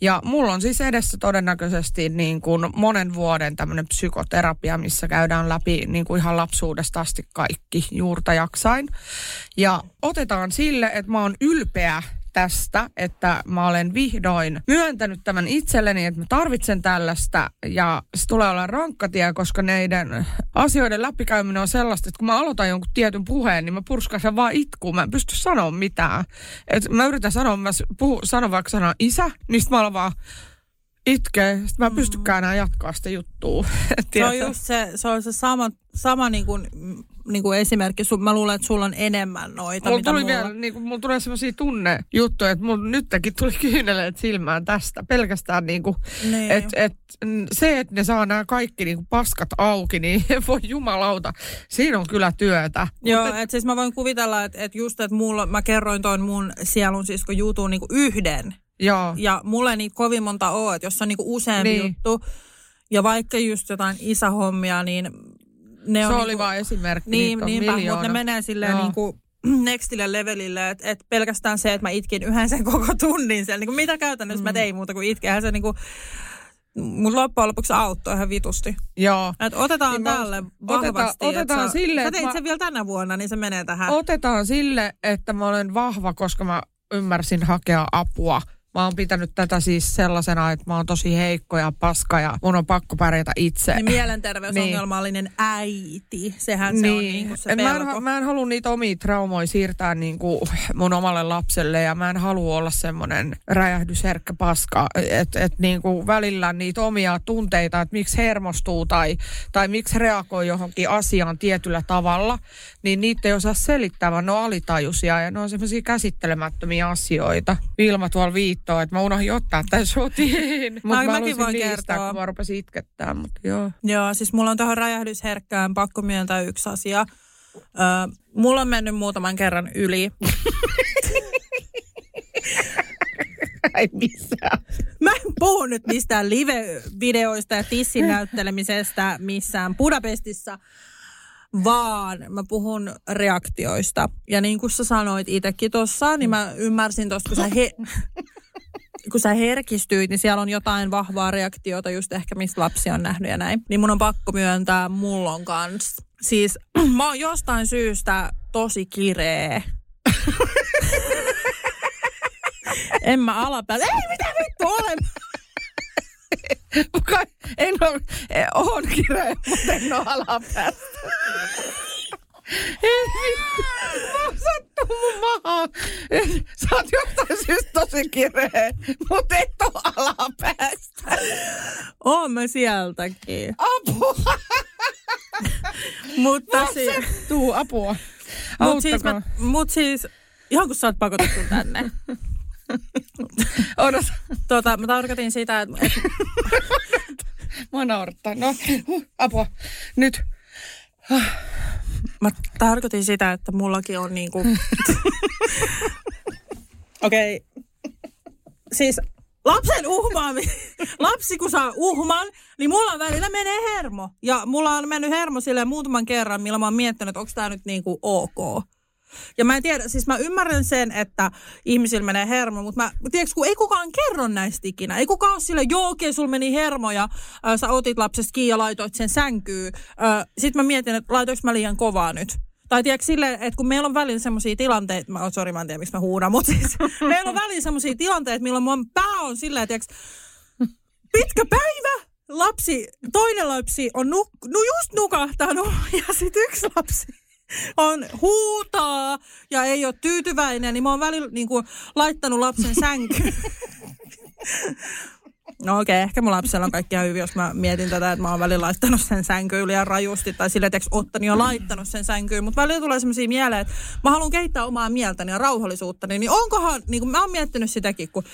Ja mulla on siis edessä todennäköisesti niin kuin monen vuoden tämmöinen psykoterapia, missä käydään läpi niin kuin ihan lapsuudesta asti kaikki juurta jaksain. Ja otetaan sille, että mä oon ylpeä tästä, että mä olen vihdoin myöntänyt tämän itselleni, että mä tarvitsen tällaista ja se tulee olla rankka tie, koska neiden asioiden läpikäyminen on sellaista, että kun mä aloitan jonkun tietyn puheen, niin mä purskasen vaan itkuun, mä en pysty sanoa mitään. Et mä yritän sanoa, mä puhu, sanon vaikka sanan isä, niin sit mä olen vaan itkee, sit mä en pystykään enää jatkaa sitä juttua. Se on just se, se, on se sama, sama niin kuin, niin kuin esimerkki. Mä luulen, että sulla on enemmän noita, Mulla mitä tuli mulla. vielä, niin kuin, mulla tulee sellaisia tunnejuttuja, että mulla nytkin tuli kyyneleet silmään tästä. Pelkästään niin kuin, Niin. et, et, se, että ne saa nämä kaikki niin kuin paskat auki, niin voi jumalauta, siinä on kyllä työtä. Joo, Mut et- että siis mä voin kuvitella, että, että just, että mulla, mä kerroin ton mun sielun sisko jutun niin kuin yhden. Joo, Ja mulle niitä kovin monta ole, että jos on niin kuin useampi Niin. juttu. Ja vaikka just jotain isähommia, niin ne se on oli niinku, vain esimerkki, Niin, niinpä, mutta ne menee silleen Joo. niin kuin nextille levelille, että et pelkästään se, että mä itkin yhden sen koko tunnin siellä. Niin kuin mitä käytännössä mm. mä tein muuta kuin itkeä. Se niin kuin, mun loppujen lopuksi auttoi ihan vitusti. Joo. Et otetaan Niin mä- tälle vahvasti. että otetaan sä, sille, Sä teit mä- sen vielä tänä vuonna, niin se menee tähän. Otetaan sille, että mä olen vahva, koska mä ymmärsin hakea apua. Mä oon pitänyt tätä siis sellaisena, että mä oon tosi heikko ja paska ja mun on pakko pärjätä itse. Niin mielenterveysongelmallinen äiti, sehän se on niin kuin se Et mä, en, pelko. mä en halua niitä omia traumoja siirtää niin kuin mun omalle lapselle ja mä en halua olla semmoinen räjähdysherkkä paska, että et niin kuin välillä niitä omia tunteita, että miksi hermostuu tai, tai miksi reagoi johonkin asiaan tietyllä tavalla, niin niitä ei osaa selittää, vaan ne on alitajuisia ja ne on semmoisia käsittelemättömiä asioita. Vilma tuolla viittoo, että mä unohdin ottaa tämän shotiin, mutta mä mäkin voin niistä, kertoa. kun mä rupesin itkettää, mutta joo. Joo, siis mulla on tuohon räjähdysherkkään pakko myöntää yksi asia. Ö, mulla on mennyt muutaman kerran yli. Ei missään. Mä en puhu nyt mistään live-videoista ja tissin näyttelemisestä missään Budapestissa, vaan mä puhun reaktioista. Ja niin kuin sä sanoit itsekin tuossa, niin mä ymmärsin tuosta, kun sä, he, kun sä herkistyit, niin siellä on jotain vahvaa reaktiota, just ehkä mistä lapsi on nähnyt ja näin. Niin mun on pakko myöntää, mulla on kans. Siis mä oon jostain syystä tosi kiree. en mä alapäätä. Ei, mitä vittu olen? En ole, on kireä, mutta en ole. Mä sattuu mun mahaan. Sä oot jostain syystä tosi kireä, mutta et ole alapäästä. Oon mä sieltäkin. Apua, Mutta siis, tuu apua. mut siis, mä, mut siis, ihan kun sä oot pakotettu tänne. Odota, Tota, mä tarkoitin sitä, että et, naurattaa. No, apua. Nyt. Mä tarkoitin sitä, että mullakin on niinku... Okei. Okay. Siis lapsen uhmaami. Lapsi kun saa uhman, niin mulla välillä menee hermo. Ja mulla on mennyt hermo silleen muutaman kerran, millä mä oon miettinyt, että onko tää nyt niinku ok. Ja mä en tiedä, siis mä ymmärrän sen, että ihmisillä menee hermo, mutta mä, tiedätkö, kun ei kukaan kerro näistä ikinä. Ei kukaan ole sille, joo okei, sulla meni hermo ja äh, sä otit lapsesta kiinni ja laitoit sen sänkyyn. Äh, Sitten mä mietin, että laitoinko mä liian kovaa nyt. Tai tiedätkö silleen, että kun meillä on välillä semmoisia tilanteita, mä, oh, sorry, mä en tiedä, miksi mä huudan, mutta siis meillä on välillä semmoisia tilanteita, milloin mun pää on silleen, tiedätkö, pitkä päivä, lapsi, toinen lapsi on nuk, no just nukahtanut ja sitten yksi lapsi on huutaa ja ei ole tyytyväinen, niin mä oon välillä niin kuin, laittanut lapsen sänkyyn. No okei, okay, ehkä mun lapsella on kaikkia hyvin, jos mä mietin tätä, että mä oon välillä laittanut sen sänkyyn liian rajusti. Tai sille, että Ottani on laittanut sen sänkyyn. Mutta välillä tulee sellaisia mieleen, että mä haluan kehittää omaa mieltäni ja rauhallisuuttani. Niin onkohan, niin kuin mä oon miettinyt sitäkin, kun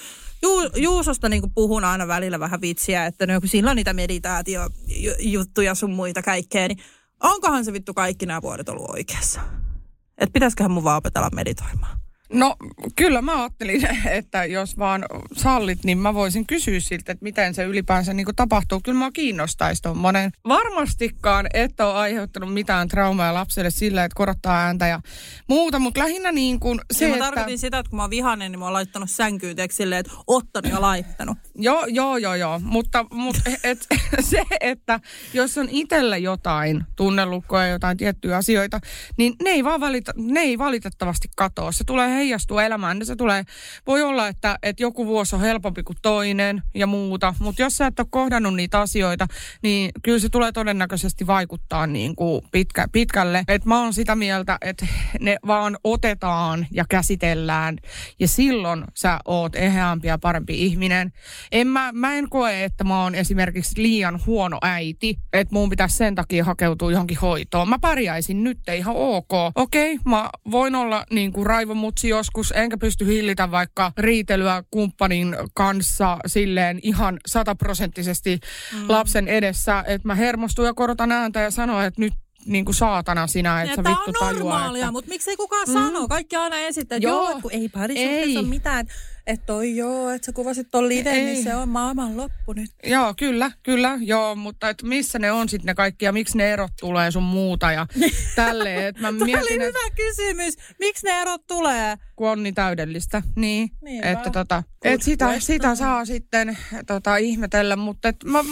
Ju, Juusosta niin puhun aina välillä vähän vitsiä, että no, kun sillä on niitä meditaatiojuttuja sun muita kaikkea, niin onkohan se vittu kaikki nämä vuodet ollut oikeassa? Että pitäisiköhän mun vaan opetella meditoimaan? No kyllä mä ajattelin, että jos vaan sallit, niin mä voisin kysyä siltä, että miten se ylipäänsä niin kuin tapahtuu. Kyllä mä kiinnostaisi tuommoinen. Varmastikaan et ole aiheuttanut mitään traumaa lapselle sillä, että korottaa ääntä ja muuta, mutta lähinnä niin kuin se, ja mä että... tarkoitin sitä, että kun mä oon vihainen, niin mä oon laittanut sänkyyn silleen, että ottanut ja laittanut. joo, joo, joo, joo. Mutta, mutta et, se, että jos on itsellä jotain tunnelukkoja, jotain tiettyjä asioita, niin ne ei, vaan valita, ne ei valitettavasti katoa. Se tulee heijastuu elämään, niin se tulee, voi olla, että, että joku vuosi on helpompi kuin toinen ja muuta, mutta jos sä et ole kohdannut niitä asioita, niin kyllä se tulee todennäköisesti vaikuttaa niin kuin pitkä, pitkälle. Et mä oon sitä mieltä, että ne vaan otetaan ja käsitellään ja silloin sä oot eheämpi ja parempi ihminen. En mä, mä en koe, että mä oon esimerkiksi liian huono äiti, että mun pitäisi sen takia hakeutua johonkin hoitoon. Mä pärjäisin nyt ihan ok. Okei, okay, mä voin olla niin kuin raivomutsi joskus, enkä pysty hillitä vaikka riitelyä kumppanin kanssa silleen ihan sataprosenttisesti mm. lapsen edessä, että mä hermostun ja korotan ääntä ja sanon, että nyt niin kuin saatana sinä, että sä vittu tajua. Tämä on normaalia, että... mutta miksei kukaan mm. sano? Kaikki aina esittää, että joo, joo kun ei parisuhteessa ole mitään. Että toi joo, että sä kuvasit ton liven, niin ei. niin se on maailman loppu nyt. Joo, kyllä, kyllä, joo, mutta et missä ne on sitten ne kaikki ja miksi ne erot tulee sun muuta ja tälleen. Et mä Tämä mietin, oli hyvä kysymys. Miksi ne erot tulee? Kun on niin täydellistä, niin. niin että tota, et sitä, sitä saa sitten tota, ihmetellä, mutta et mä,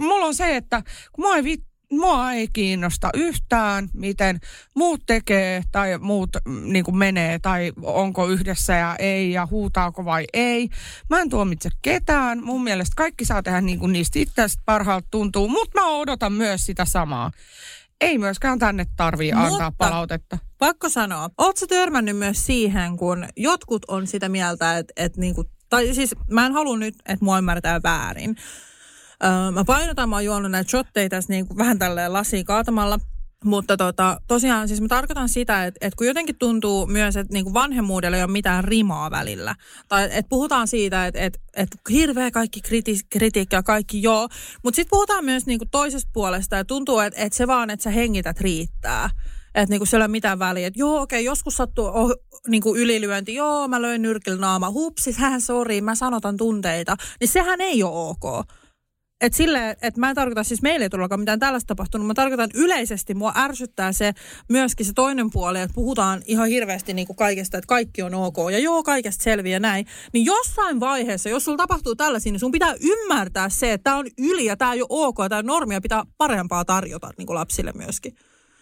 mulla on se, että kun mä ei vit, mua ei kiinnosta yhtään, miten muut tekee tai muut mm, niin kuin menee tai onko yhdessä ja ei ja huutaako vai ei. Mä en tuomitse ketään. Mun mielestä kaikki saa tehdä niin kuin niistä itsestä parhaalta tuntuu, mutta mä odotan myös sitä samaa. Ei myöskään tänne tarvii antaa mutta, palautetta. Pakko sanoa, ootko törmännyt myös siihen, kun jotkut on sitä mieltä, että, että niin kuin, tai siis mä en halua nyt, että mua ymmärtää väärin Öö, mä painotan, mä oon juonut näitä shotteja tässä niin kuin vähän tälleen lasiin kaatamalla. Mutta tota, tosiaan siis mä tarkoitan sitä, että, että kun jotenkin tuntuu myös, että niin vanhemmuudella ei ole mitään rimaa välillä. Tai että puhutaan siitä, että, että, että hirveä kaikki kriti, kritiikki ja kaikki joo. Mutta sitten puhutaan myös niin kuin toisesta puolesta ja tuntuu, että, että se vaan, että sä hengität riittää. Että niinku siellä ei ole mitään väliä. Että joo, okei, joskus sattuu oh, niinku ylilyönti. Joo, mä löin nyrkillä naama. Hupsis, hän sori, mä sanotan tunteita. Niin sehän ei ole ok. Et sille, että mä en tarkoita, siis meille ei todellakaan mitään tällaista tapahtunut, mä tarkoitan yleisesti, mua ärsyttää se myöskin se toinen puoli, että puhutaan ihan hirveästi niin kuin kaikesta, että kaikki on ok ja joo, kaikesta selviä näin. Niin jossain vaiheessa, jos sulla tapahtuu tällaisia, niin sun pitää ymmärtää se, että tämä on yli ja tämä ei ole ok ja tämä normia pitää parempaa tarjota niin kuin lapsille myöskin.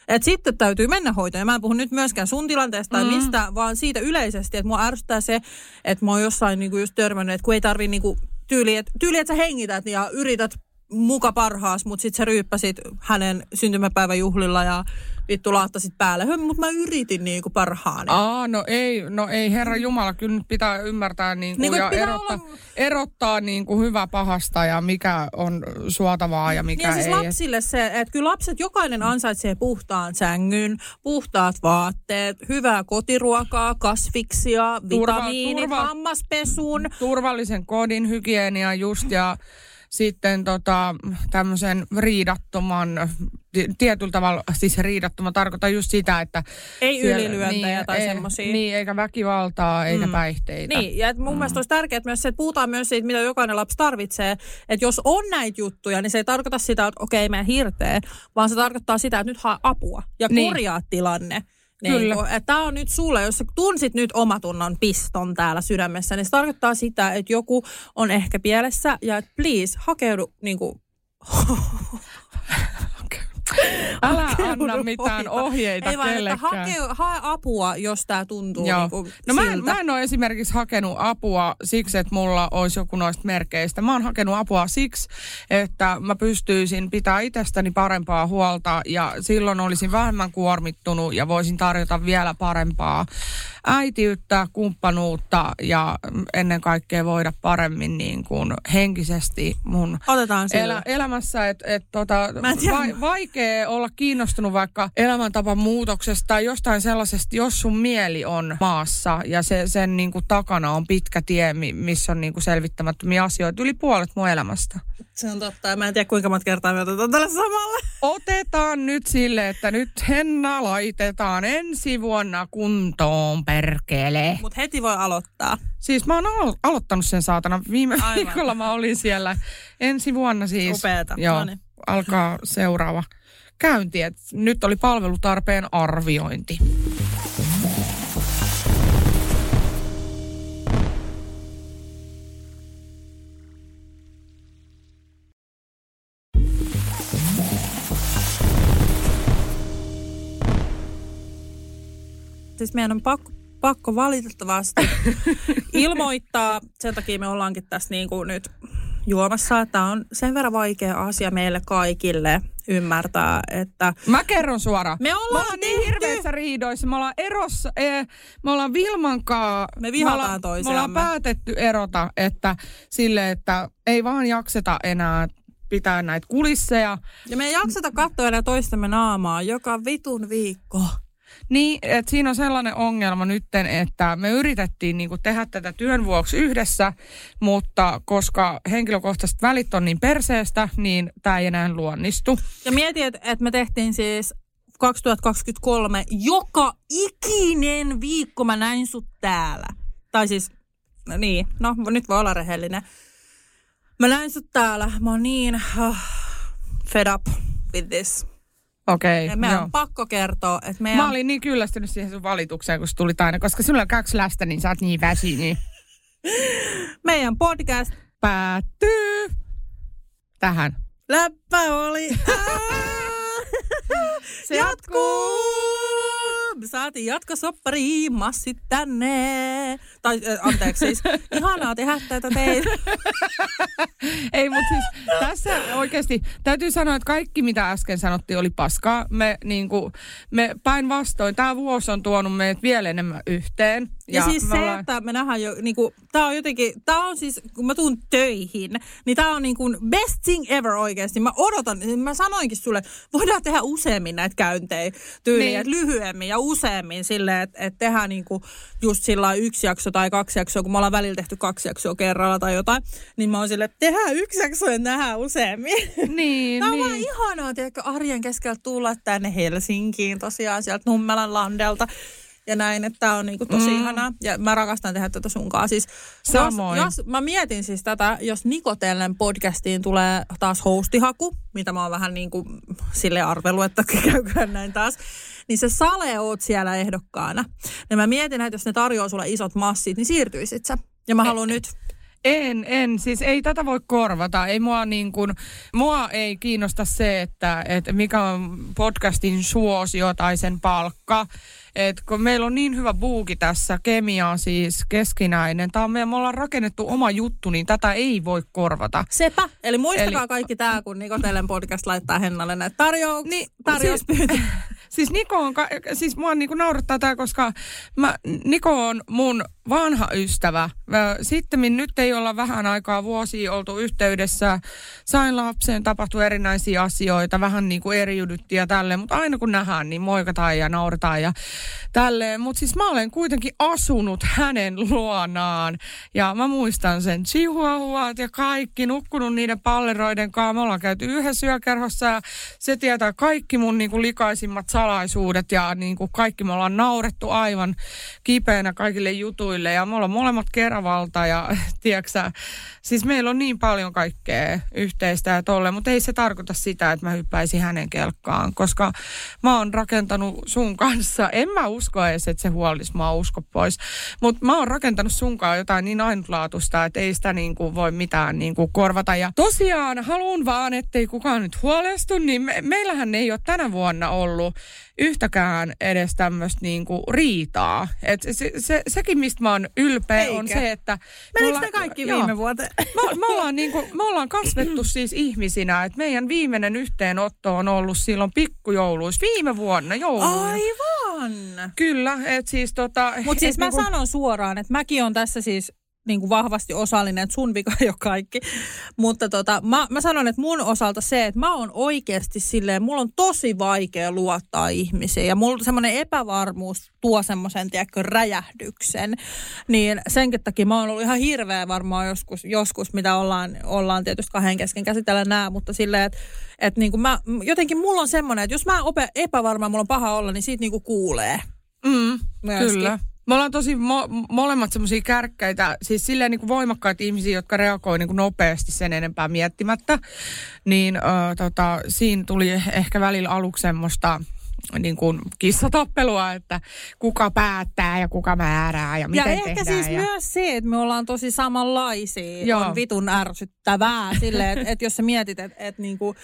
Et sitten täytyy mennä hoitoon. Ja mä en puhu nyt myöskään sun tilanteesta tai mm. mistä, vaan siitä yleisesti, että mua ärsyttää se, että mä oon jossain niinku just törmännyt, että kun ei tarvi niinku tyyli, että tyyli, et sä hengität ja yrität muka parhaas, mutta sitten sä ryyppäsit hänen syntymäpäiväjuhlilla ja vittu laattasit päälle. Höm, mutta mä yritin niinku parhaani. Aa, no ei, no ei herra Jumala, kyllä nyt pitää ymmärtää niinku niin ja erottaa, olla... erottaa niinku hyvä pahasta ja mikä on suotavaa ja mikä ja siis ei. lapsille se, että kyllä lapset, jokainen ansaitsee puhtaan sängyn, puhtaat vaatteet, hyvää kotiruokaa, kasviksia, vitamiinit, turva, turva, hammaspesun. Turvallisen kodin, hygienia just ja sitten tota, tämmöisen riidattoman, tietyllä tavalla, siis riidattoman tarkoittaa just sitä, että... Ei siellä, ylilyöntejä niin, tai semmoisia. Niin, eikä väkivaltaa, eikä mm. päihteitä. Niin, ja mun mm. mielestä olisi tärkeää myös se, että puhutaan myös siitä, mitä jokainen lapsi tarvitsee. Että jos on näitä juttuja, niin se ei tarkoita sitä, että okei, okay, meidän hirteen, vaan se tarkoittaa sitä, että nyt hae apua ja niin. korjaa tilanne. Niin Kyllä. Tämä on nyt sulle, jos sä tunsit nyt omatunnon piston täällä sydämessä, niin se tarkoittaa sitä, että joku on ehkä pielessä ja että please, hakeudu niin kuin... Älä hakeudu anna mitään hoita. ohjeita Ei vaan, että kellekään. hake, hae apua, jos tämä tuntuu Joo. niin kuin No mä en, mä en ole esimerkiksi hakenut apua siksi, että mulla olisi joku noista merkeistä. Mä oon hakenut apua siksi, että mä pystyisin pitää itsestäni parempaa huolta ja silloin olisin vähemmän kuormittunut ja voisin tarjota vielä parempaa äitiyttä, kumppanuutta ja ennen kaikkea voida paremmin niin kuin henkisesti mun Otetaan elä, elämässä, että et, tota, Mä en tiedä. va, vaikea olla kiinnostunut vaikka elämäntapan muutoksesta tai jostain sellaisesta, jos sun mieli on maassa ja se, sen niin kuin takana on pitkä tie, mi- missä on niin kuin selvittämättömiä asioita. Yli puolet mun elämästä. Se on totta. Mä en tiedä, kuinka monta kertaa me otetaan tälle samalle. Otetaan nyt sille, että nyt Henna laitetaan ensi vuonna kuntoon, perkele. Mutta heti voi aloittaa. Siis mä oon alo- aloittanut sen saatana. Viime Aivan. viikolla mä olin siellä. Ensi vuonna siis. Upeeta. Joo, Noniin. alkaa seuraava käynti. Et nyt oli palvelutarpeen arviointi. Siis meidän on pakko, pakko valitettavasti ilmoittaa, sen takia me ollaankin tässä niin kuin nyt juomassa. Tämä on sen verran vaikea asia meille kaikille ymmärtää, että Mä kerron suoraan. Me ollaan me ollaan niin hirveissä riidoissa. Me ollaan erossa, eh, me ollaan Vilmankaa. Me vihataan ollaan, Me toisiamme. ollaan päätetty erota, että sille, että ei vaan jakseta enää pitää näitä kulisseja. ja me ei jakseta katsoa enää toistemme naamaa joka vitun viikko. Niin, että siinä on sellainen ongelma nytten, että me yritettiin niinku tehdä tätä työn vuoksi yhdessä, mutta koska henkilökohtaiset välit on niin perseestä, niin tämä ei enää luonnistu. Ja mietin, että, että me tehtiin siis 2023 joka ikinen viikko mä näin sut täällä. Tai siis, no niin, no nyt voi olla rehellinen. Mä näin sut täällä. Mä oon niin uh, fed up with this. Okei, Ja meidän joo. on pakko kertoa, että meidän... Mä olin niin kyllästynyt siihen sun valitukseen, kun tuli aina, koska sulla on kaksi lasta, niin sä oot niin väsi, niin meidän podcast päättyy tähän. läppä oli... Se jatkuu! Me saatiin jatkosoppari massit tänne. Tai äh, anteeksi siis, ihanaa tehdä tätä teille. Ei, mutta siis tässä oikeasti täytyy sanoa, että kaikki mitä äsken sanottiin oli paskaa. Me, niin kuin, me päinvastoin, tämä vuosi on tuonut meidät vielä enemmän yhteen. Ja, ja siis se, ollaan- että me nähdään jo, niinku, tää on jotenkin, tää on siis, kun mä tuun töihin, niin tää on niinku best thing ever oikeasti. Mä odotan, mä sanoinkin sulle, voidaan tehdä useammin näitä käyntejä tyyliin, Niin. lyhyemmin ja useammin silleen, että, että tehdään niinku just sillä yksi jakso tai kaksi jaksoa, kun me ollaan välillä tehty kaksi jaksoa kerralla tai jotain, niin mä oon silleen, että tehdään yksi jakso ja nähdään useammin. Niin, Tämä on niin. vaan ihanaa, tiedätkö, arjen keskeltä tulla tänne Helsinkiin tosiaan sieltä Nummelan landelta. Ja näin, että tämä on niinku tosi mm. ihanaa. Ja mä rakastan tehdä tätä sunkaan. Siis, Samoin. Jos, jos, mä mietin siis tätä, jos Nikotellen podcastiin tulee taas hostihaku, mitä mä oon vähän niin kuin sille arvelu, että käykään näin taas. Niin se Sale oot siellä ehdokkaana. Ja mä mietin, että jos ne tarjoaa sulle isot massit, niin siirtyisit sä. Ja mä haluan nyt En, en. Siis ei tätä voi korvata. Ei mua niin kuin, mua ei kiinnosta se, että, että mikä on podcastin suosio tai sen palkka. Et kun meillä on niin hyvä buuki tässä, kemia on siis keskinäinen. Tämä on meidän, me ollaan rakennettu oma juttu, niin tätä ei voi korvata. Sepä. Eli muistakaa Eli- kaikki tämä, kun Nikotellen podcast laittaa Hennalle näitä tarjous, Niin, niin, tarjouspyyntöjä. Siis Niko on, ka- siis mua niinku naurattaa tämä, koska mä, Niko on mun vanha ystävä. Sitten nyt ei olla vähän aikaa vuosia oltu yhteydessä. Sain lapsen, tapahtui erinäisiä asioita, vähän niin kuin eriydyttiin ja tälleen. Mutta aina kun nähdään, niin moikataan ja naurataan ja tälleen. Mutta siis mä olen kuitenkin asunut hänen luonaan. Ja mä muistan sen chihuahuat ja kaikki, nukkunut niiden palleroiden kanssa. Me ollaan käyty yhdessä yökerhossa ja se tietää kaikki mun niin kuin likaisimmat salaisuudet ja niin kuin kaikki me ollaan naurettu aivan kipeänä kaikille jutuille. Ja me ollaan molemmat Keravalta ja tiedätkö, siis meillä on niin paljon kaikkea yhteistä ja tolle, mutta ei se tarkoita sitä, että mä hyppäisin hänen kelkkaan, koska mä oon rakentanut sun kanssa, en mä usko edes, että se huolisi mä usko pois, mutta mä oon rakentanut sunkaan jotain niin ainutlaatuista, että ei sitä niin kuin voi mitään niin kuin korvata. Ja tosiaan haluan vaan, ettei kukaan nyt huolestu, niin me, meillähän ei ole tänä vuonna ollut yhtäkään edes tämmöistä niinku riitaa. Et se, se, sekin, mistä mä oon ylpeä, Eikä. on se, että... Menikö ne kaikki joo, viime vuoteen? Me, me, ollaan niinku, me ollaan kasvettu siis ihmisinä, että meidän viimeinen yhteenotto on ollut silloin pikkujouluissa viime vuonna jouluun. Aivan! Kyllä, että siis tota... Mutta siis mä niinku... sanon suoraan, että mäkin on tässä siis niin kuin vahvasti osallinen, että sun vika ole kaikki. Mutta tota, mä, mä sanon, että mun osalta se, että mä oon oikeasti silleen, mulla on tosi vaikea luottaa ihmisiin ja mulla semmoinen epävarmuus tuo semmoisen, tiedätkö, räjähdyksen. Niin senkin takia mä oon ollut ihan hirveä varmaan joskus, joskus mitä ollaan, ollaan tietysti kahden kesken käsitellä nämä, mutta silleen, että että niin kuin mä, jotenkin mulla on semmoinen, että jos mä oon epävarma, mulla on paha olla, niin siitä niin kuin kuulee. Mm, kyllä. Me ollaan tosi mo- molemmat semmoisia kärkkäitä, siis silleen niin kuin voimakkaita ihmisiä, jotka reagoi niin kuin nopeasti sen enempää miettimättä. Niin ö, tota, siinä tuli ehkä välillä aluksi semmoista niin kuin kissatappelua, että kuka päättää ja kuka määrää ja miten Ja ehkä tehdään. siis ja... myös se, että me ollaan tosi samanlaisia, Joo. on vitun ärsyttävää silleen, että, että jos sä mietit, että, että niin kuin,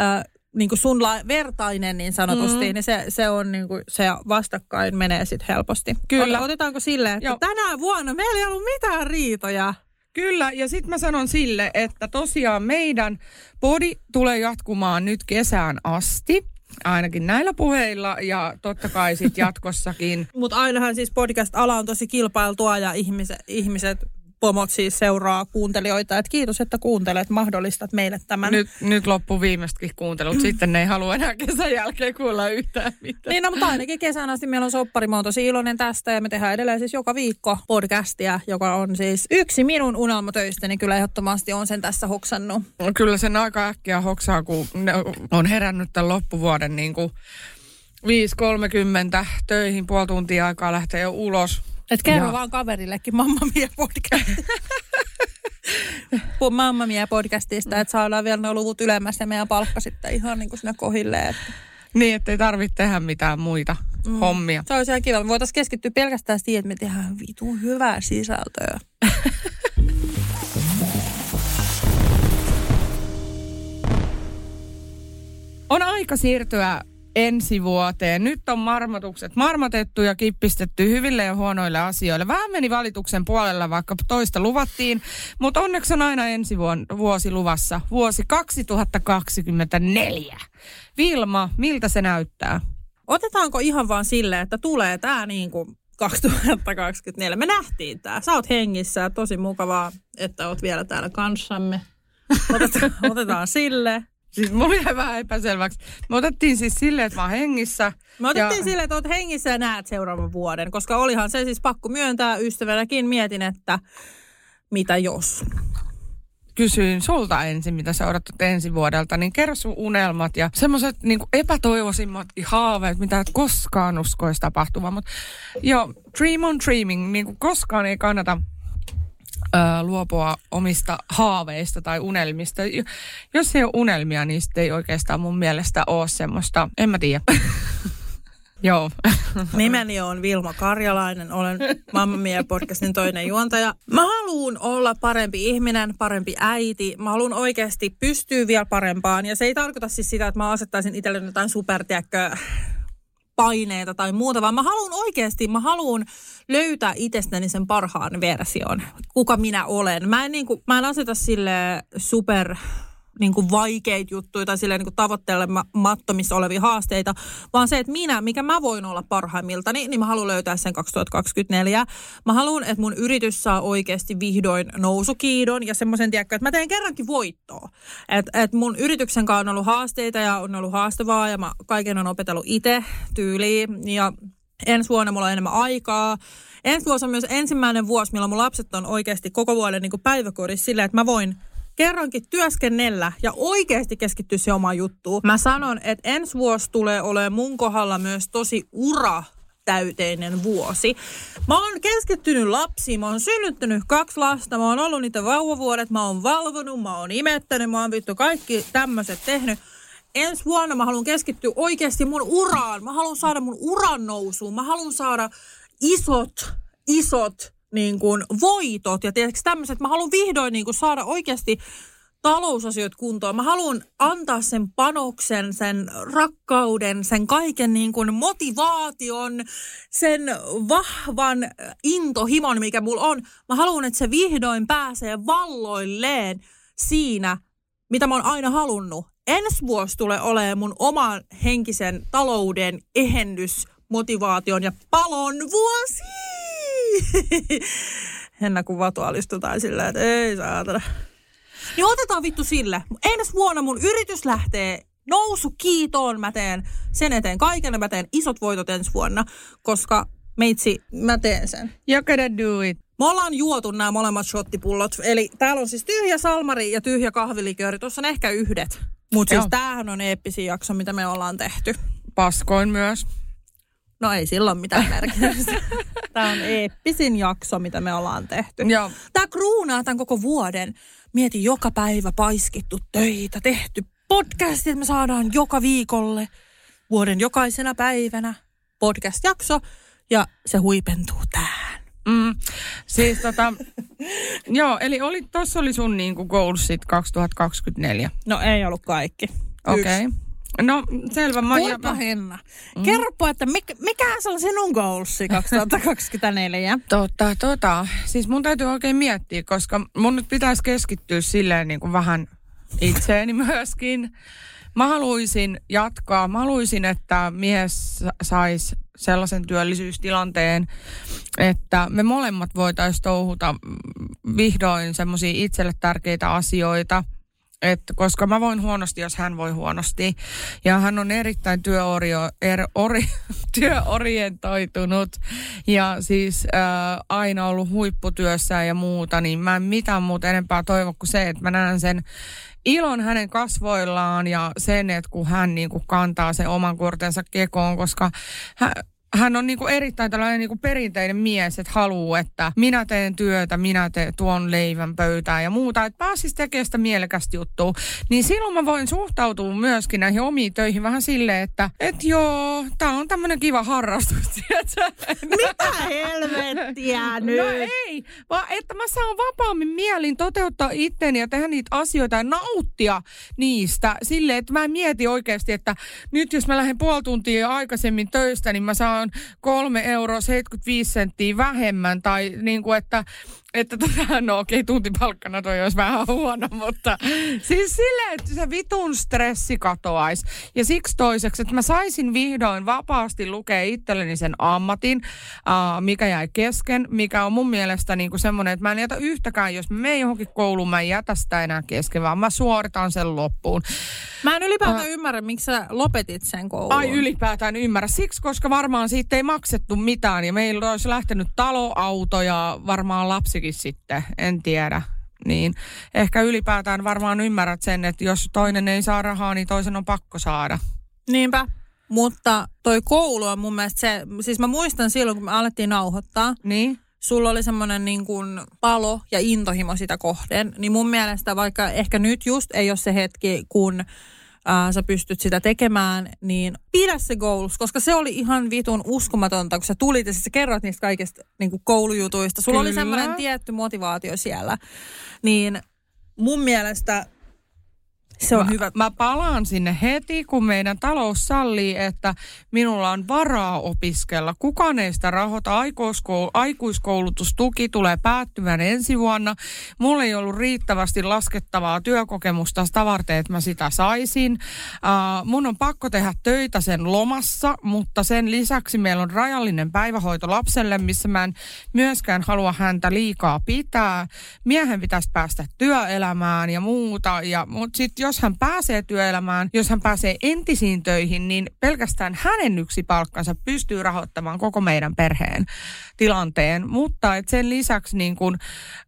äh, niin kuin sun la- vertainen niin sanotusti, mm. niin se, se on niin kuin, se vastakkain menee sitten helposti. Kyllä. Otetaanko sille, että Joo. tänä vuonna meillä ei ollut mitään riitoja. Kyllä, ja sitten mä sanon sille, että tosiaan meidän podi tulee jatkumaan nyt kesään asti ainakin näillä puheilla ja totta kai sitten jatkossakin. Mutta ainahan siis podcast-ala on tosi kilpailtua ja ihmiset, ihmiset pomot siis seuraa kuuntelijoita. Et kiitos, että kuuntelet, mahdollistat meille tämän. Nyt, nyt loppu viimeistäkin kuuntelut. Sitten ne ei halua enää kesän jälkeen kuulla yhtään mitään. Niin, no, mutta ainakin kesän asti meillä on soppari. Mä oon tosi iloinen tästä ja me tehdään edelleen siis joka viikko podcastia, joka on siis yksi minun unelmatöistä, niin kyllä ehdottomasti on sen tässä hoksannut. Kyllä sen aika äkkiä hoksaa, kun ne on herännyt tämän loppuvuoden niin kuin 5.30 töihin, puoli tuntia aikaa lähteä jo ulos et kerro ja. vaan kaverillekin Mamma Mia podcast. Mamma Mia podcastista, että saadaan vielä nuo luvut ylemmäs ja meidän palkka sitten ihan niin kuin sinne kohilleen. Että... Niin, ettei tarvitse tehdä mitään muita mm. hommia. Se olisi ihan kiva. Me voitaisiin keskittyä pelkästään siihen, että me tehdään vitun hyvää sisältöä. on aika siirtyä ensi vuoteen. Nyt on marmotukset marmotettu ja kippistetty hyville ja huonoille asioille. Vähän meni valituksen puolella, vaikka toista luvattiin, mutta onneksi on aina ensi vuosi luvassa. Vuosi 2024. Vilma, miltä se näyttää? Otetaanko ihan vaan sille, että tulee tämä niin kuin 2024. Me nähtiin tämä. Sä oot hengissä. Tosi mukavaa, että oot vielä täällä kanssamme. Otetaan, otetaan sille. Siis mulla jäi vähän epäselväksi. Me otettiin siis silleen, että mä oon hengissä. Me otettiin ja... silleen, että oot hengissä ja näet seuraavan vuoden. Koska olihan se siis pakko myöntää ystävänäkin. Mietin, että mitä jos. Kysyin sulta ensin, mitä sä odotat ensi vuodelta, niin kerro sun unelmat ja semmoiset niin epätoivoisimmatkin haaveet, mitä et koskaan uskoisi tapahtumaan. Mutta joo, dream on dreaming, niin kuin koskaan ei kannata luopua omista haaveista tai unelmista. Jos ei ole unelmia, niin sitten ei oikeastaan mun mielestä ole semmoista, en mä tiedä. Joo. Nimeni on Vilma Karjalainen, olen Mamma Mia podcastin toinen juontaja. Mä haluan olla parempi ihminen, parempi äiti. Mä haluan oikeasti pystyä vielä parempaan. Ja se ei tarkoita siis sitä, että mä asettaisin itselleni jotain supertiäkkö paineita tai muuta, vaan mä haluan oikeasti, mä haluan löytää itsestäni sen parhaan version, kuka minä olen. Mä en, niin kuin, mä en aseta sille super niin kuin vaikeita juttuja tai silleen niin tavoittelemattomissa olevia haasteita, vaan se, että minä, mikä mä voin olla parhaimmilta, niin, niin mä haluan löytää sen 2024. Mä haluan, että mun yritys saa oikeasti vihdoin nousukiidon ja semmoisen, tiedätkö, että mä teen kerrankin voittoa. Että et mun yrityksen kanssa on ollut haasteita ja on ollut haastavaa ja mä kaiken on opetellut itse tyyliin ja ensi vuonna mulla on enemmän aikaa. Ensi vuosi on myös ensimmäinen vuosi, milloin mun lapset on oikeasti koko vuoden niin päiväkodissa silleen, että mä voin kerrankin työskennellä ja oikeasti keskittyä se omaan juttuun. Mä sanon, että ensi vuosi tulee olemaan mun kohdalla myös tosi ura täyteinen vuosi. Mä oon keskittynyt lapsiin, mä oon synnyttänyt kaksi lasta, mä oon ollut niitä vauvavuodet, mä oon valvonut, mä oon imettänyt, mä oon vittu kaikki tämmöiset tehnyt. Ensi vuonna mä haluan keskittyä oikeasti mun uraan. Mä haluan saada mun uran nousuun. Mä haluan saada isot, isot niin kuin voitot ja tietysti tämmöiset. Mä haluan vihdoin niin kuin saada oikeasti talousasiat kuntoon. Mä haluan antaa sen panoksen, sen rakkauden, sen kaiken niin kuin motivaation, sen vahvan intohimon, mikä mulla on. Mä haluan, että se vihdoin pääsee valloilleen siinä, mitä mä oon aina halunnut. Ensi vuosi tulee olemaan mun oman henkisen talouden ehennys, motivaation ja palon vuosi! Henna kun vatualistutaan silleen, että ei saatana. Niin otetaan vittu sille. Ensi vuonna mun yritys lähtee nousu kiitoon. Mä teen sen eteen kaiken. Mä teen isot voitot ensi vuonna, koska meitsi, mä teen sen. You gotta do it. Me ollaan juotu nämä molemmat shottipullot. Eli täällä on siis tyhjä salmari ja tyhjä kahvilikööri. Tuossa on ehkä yhdet. Mutta siis tämähän on eeppisin jakso, mitä me ollaan tehty. Paskoin myös. No ei silloin mitään merkitystä. Tämä on eeppisin jakso, mitä me ollaan tehty. Joo. Tämä kruunaa tämän koko vuoden. Mieti joka päivä paiskittu töitä, tehty podcastit, että me saadaan joka viikolle, vuoden jokaisena päivänä podcast-jakso. Ja se huipentuu tähän. Mm, siis tota, joo, eli oli, tossa oli sun niinku goalsit 2024. No ei ollut kaikki. Okei. Okay. No selvä. Mä Kuinka Henna? Mm. Kerropa, että mikä, mikä on sinun goalsi 2024? Totta, tota. Siis mun täytyy oikein miettiä, koska mun nyt pitäisi keskittyä silleen niin kuin vähän itseeni myöskin. Mä haluaisin jatkaa. Mä haluaisin, että mies saisi sellaisen työllisyystilanteen, että me molemmat voitaisiin touhuta vihdoin semmoisia itselle tärkeitä asioita – että koska mä voin huonosti, jos hän voi huonosti. Ja hän on erittäin työorio, er, ori, työorientoitunut ja siis ää, aina ollut huipputyössä ja muuta, niin mä en mitään muuta enempää toivo kuin se, että mä näen sen ilon hänen kasvoillaan ja sen, että kun hän niin kuin kantaa sen oman kortensa kekoon, koska hän, hän on niinku erittäin tällainen niinku perinteinen mies, että haluaa, että minä teen työtä, minä teen tuon leivän pöytään ja muuta, että pääsisi tekemään sitä mielekästä juttua. Niin silloin mä voin suhtautua myöskin näihin omiin töihin vähän silleen, että et joo, tää on tämmönen kiva harrastus, Mitä helvettiä nyt? No ei, vaan että mä saan vapaammin mielin toteuttaa itteni ja tehdä niitä asioita ja nauttia niistä silleen, että mä en mieti oikeasti, että nyt jos mä lähden puoli tuntia aikaisemmin töistä, niin mä saan on 3 euroa 75 senttiä vähemmän tai niin kuin, että että tota, no okei, okay, tuntipalkkana toi olisi vähän huono, mutta siis silleen, että se vitun stressi katoaisi. Ja siksi toiseksi, että mä saisin vihdoin vapaasti lukea itselleni sen ammatin, uh, mikä jäi kesken, mikä on mun mielestä niin kuin semmoinen, että mä en jätä yhtäkään, jos mä menen johonkin kouluun, mä en jätä sitä enää kesken, vaan mä suoritan sen loppuun. Mä en ylipäätään uh, ymmärrä, miksi sä lopetit sen koulun. Ai ylipäätään ymmärrä. Siksi, koska varmaan siitä ei maksettu mitään ja meillä olisi lähtenyt taloauto ja varmaan lapsi lapsikin sitten, en tiedä. Niin ehkä ylipäätään varmaan ymmärrät sen, että jos toinen ei saa rahaa, niin toisen on pakko saada. Niinpä. Mutta toi koulu on mun mielestä se, siis mä muistan silloin, kun me alettiin nauhoittaa. Niin sulla oli semmoinen niin kuin palo ja intohimo sitä kohden, niin mun mielestä vaikka ehkä nyt just ei ole se hetki, kun ää, sä pystyt sitä tekemään, niin pidä se goals, koska se oli ihan vitun uskomatonta, kun sä tulit ja sä kerroit niistä kaikista niin kuin koulujutuista. Sulla Kyllä. oli semmoinen tietty motivaatio siellä. Niin mun mielestä se on mä, hyvä. Mä palaan sinne heti, kun meidän talous sallii, että minulla on varaa opiskella. Kukaan ei sitä rahoita. aikuiskoulutustuki tulee päättymään ensi vuonna. Mulla ei ollut riittävästi laskettavaa työkokemusta sitä varten, että mä sitä saisin. Uh, mun on pakko tehdä töitä sen lomassa, mutta sen lisäksi meillä on rajallinen päivähoito lapselle, missä mä en myöskään halua häntä liikaa pitää. Miehen pitäisi päästä työelämään ja muuta. Ja, mutta sitten jos jos hän pääsee työelämään, jos hän pääsee entisiin töihin, niin pelkästään hänen yksi palkkansa pystyy rahoittamaan koko meidän perheen tilanteen. Mutta et sen lisäksi niin kun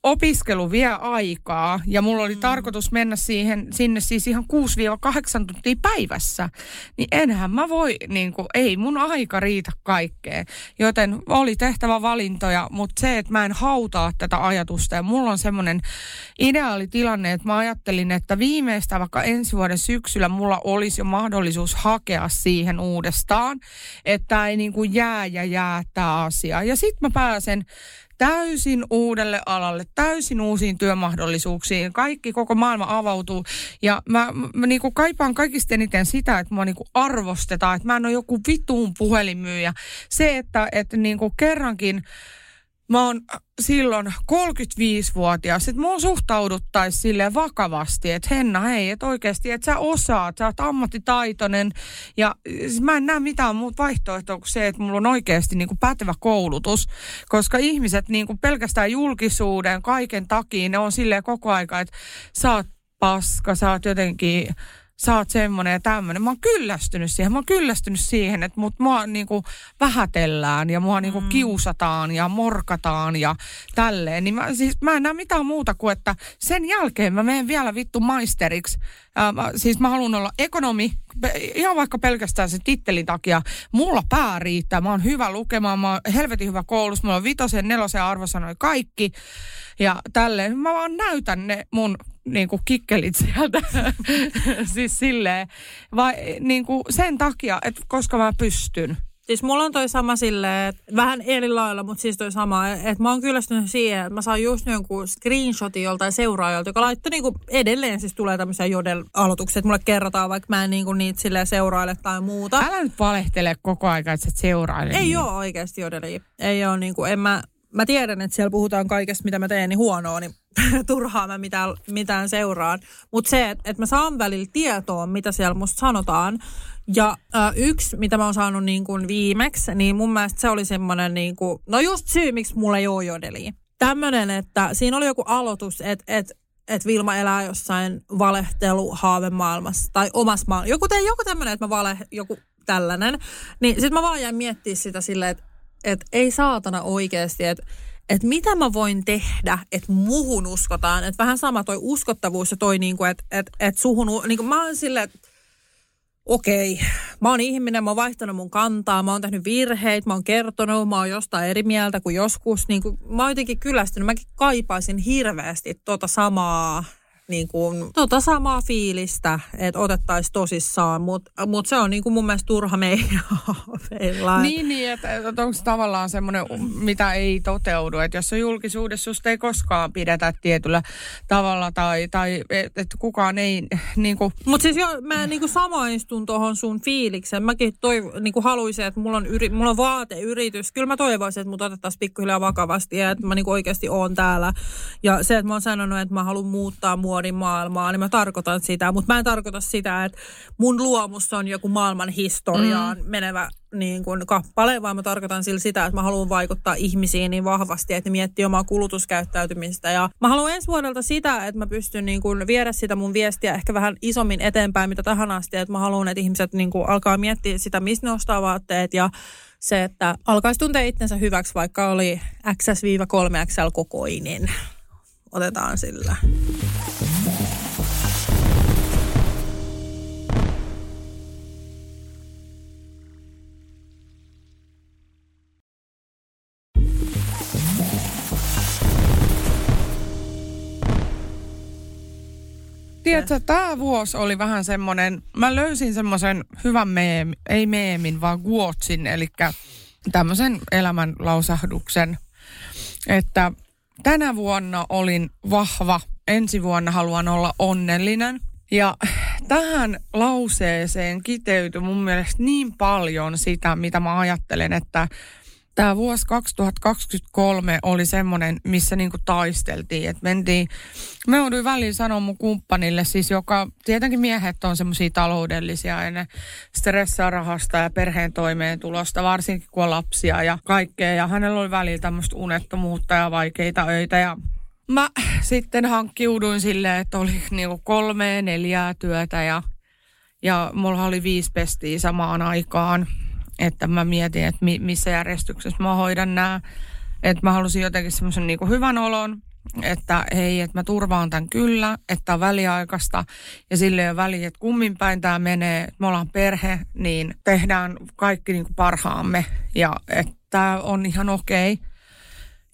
opiskelu vie aikaa ja mulla oli mm. tarkoitus mennä siihen, sinne siis ihan 6-8 tuntia päivässä. Niin enhän mä voi, niin kun, ei mun aika riitä kaikkeen. Joten oli tehtävä valintoja, mutta se, että mä en hautaa tätä ajatusta ja mulla on semmoinen ideaali tilanne, että mä ajattelin, että viimeistä vaikka ensi vuoden syksyllä mulla olisi jo mahdollisuus hakea siihen uudestaan, että ei niin kuin jää ja jää tämä asia. Ja sitten mä pääsen täysin uudelle alalle, täysin uusiin työmahdollisuuksiin. Kaikki, koko maailma avautuu. Ja mä, mä niin kuin kaipaan kaikista eniten sitä, että mua niin kuin arvostetaan, että mä en ole joku vituun puhelinmyyjä. Se, että, että niin kuin kerrankin mä oon silloin 35-vuotias, että mun suhtauduttaisiin sille vakavasti, että Henna, hei, että oikeasti, että sä osaat, sä oot ammattitaitoinen. Ja siis mä en näe mitään muuta vaihtoehtoa kuin se, että mulla on oikeasti niin kuin pätevä koulutus, koska ihmiset niin kuin pelkästään julkisuuden, kaiken takia, ne on silleen koko aika, että sä oot paska, sä oot jotenkin sä oot semmonen ja tämmönen. Mä oon kyllästynyt siihen. Mä oon kyllästynyt siihen, että mut mua niinku vähätellään ja mua niinku mm. kiusataan ja morkataan ja tälleen. Niin mä, siis mä en näe mitään muuta kuin, että sen jälkeen mä menen vielä vittu maisteriksi. Äh, mä, siis mä haluan olla ekonomi, ihan vaikka pelkästään sen tittelin takia. Mulla pää riittää. Mä oon hyvä lukemaan, mä oon helvetin hyvä koulussa. Mulla on vitosen, nelosen arvosanoi kaikki. Ja tälleen. Mä vaan näytän ne mun niin kuin kikkelit sieltä. siis silleen, vai niin kuin sen takia, että koska mä pystyn. Siis mulla on toi sama silleen, että vähän eri lailla, mutta siis toi sama, että mä oon kyllästynyt siihen, että mä saan just jonkun screenshotin joltain seuraajalta, joka laittoi niinku edelleen siis tulee tämmöisiä jodel-aloituksia, että mulle kerrotaan, vaikka mä en niinku niitä silleen seuraile tai muuta. Älä nyt valehtele koko aika, että sä seuraile. Ei niin. ole oikeasti jodeli. Ei ole niinku, en mä, mä tiedän, että siellä puhutaan kaikesta, mitä mä teen, niin huonoa, niin turhaa mä mitään, mitään seuraan. Mutta se, että et mä saan välillä tietoa, mitä siellä musta sanotaan. Ja äh, yksi, mitä mä oon saanut niin kuin viimeksi, niin mun mielestä se oli semmoinen, niin no just syy, miksi mulla ei ole jodeli. Tämmöinen, että siinä oli joku aloitus, että et, et Vilma elää jossain valehtelu haavemaailmassa tai omassa maailmassa. Joku, joku tämmöinen, että mä vale, joku tällainen. Niin sit mä vaan jäin miettimään sitä silleen, että et ei saatana oikeasti, että että mitä mä voin tehdä, että muhun uskotaan. Että vähän sama toi uskottavuus ja toi, niinku, että et, et suhun, niinku, mä oon silleen, okei, mä oon ihminen, mä oon vaihtanut mun kantaa, mä oon tehnyt virheitä, mä oon kertonut, mä oon jostain eri mieltä kuin joskus. Niin kuin, mä oon jotenkin kyllästynyt, mäkin kaipaisin hirveästi tota samaa niin kuin, tota samaa fiilistä, että otettaisiin tosissaan, mutta mut se on niin kuin mun mielestä turha meidän Niin, niin että, että onko se tavallaan semmoinen, mitä ei toteudu, että jos on julkisuudessa, susta ei koskaan pidetä tietyllä tavalla tai, tai että et kukaan ei niin kuin... Mutta siis jo, mä niin kuin samaistun tuohon sun fiilikseen. Mäkin toi, niin kuin haluaisin, että mulla on, yri, mulla on vaateyritys. Kyllä mä toivoisin, että mut otettaisiin pikkuhiljaa vakavasti ja että mä niin kuin oikeasti oon täällä. Ja se, että mä oon sanonut, että mä haluan muuttaa mua muodin maailmaa, niin mä tarkoitan sitä. Mutta mä en tarkoita sitä, että mun luomus on joku maailman historiaan mm. menevä niin kuin kappale, vaan mä tarkoitan sillä sitä, että mä haluan vaikuttaa ihmisiin niin vahvasti, että ne miettii omaa kulutuskäyttäytymistä. Ja mä haluan ensi vuodelta sitä, että mä pystyn niin kuin viedä sitä mun viestiä ehkä vähän isommin eteenpäin, mitä tähän asti. Että mä haluan, että ihmiset niin kuin alkaa miettiä sitä, mistä ne ostaa vaatteet ja se, että alkaisi tuntea itsensä hyväksi, vaikka oli XS-3XL kokoinen. Otetaan sillä. Tiedätkö, tämä vuosi oli vähän semmoinen, mä löysin semmoisen hyvän meemi, ei meemin, vaan guotsin, eli tämmöisen elämänlausahduksen, että tänä vuonna olin vahva, ensi vuonna haluan olla onnellinen. Ja tähän lauseeseen kiteytyi mun mielestä niin paljon sitä, mitä mä ajattelen, että tämä vuosi 2023 oli semmoinen, missä niinku taisteltiin. Että mentiin, me jouduin väliin sanoa mun kumppanille, siis joka, tietenkin miehet on semmoisia taloudellisia ja ne stressaa rahasta ja perheen toimeentulosta, varsinkin kun on lapsia ja kaikkea. Ja hänellä oli välillä tämmöistä unettomuutta ja vaikeita öitä ja mä sitten hankkiuduin silleen, että oli niinku kolme, neljää työtä ja, ja mulla oli viisi pestiä samaan aikaan. Että mä mietin, että mi, missä järjestyksessä mä hoidan nämä. Että mä halusin jotenkin semmoisen niinku hyvän olon, että hei, että mä turvaan tämän kyllä, että on väliaikaista ja sille on väliä, että kummin päin tämä menee, me ollaan perhe, niin tehdään kaikki niin kuin parhaamme ja että on ihan okei. Okay.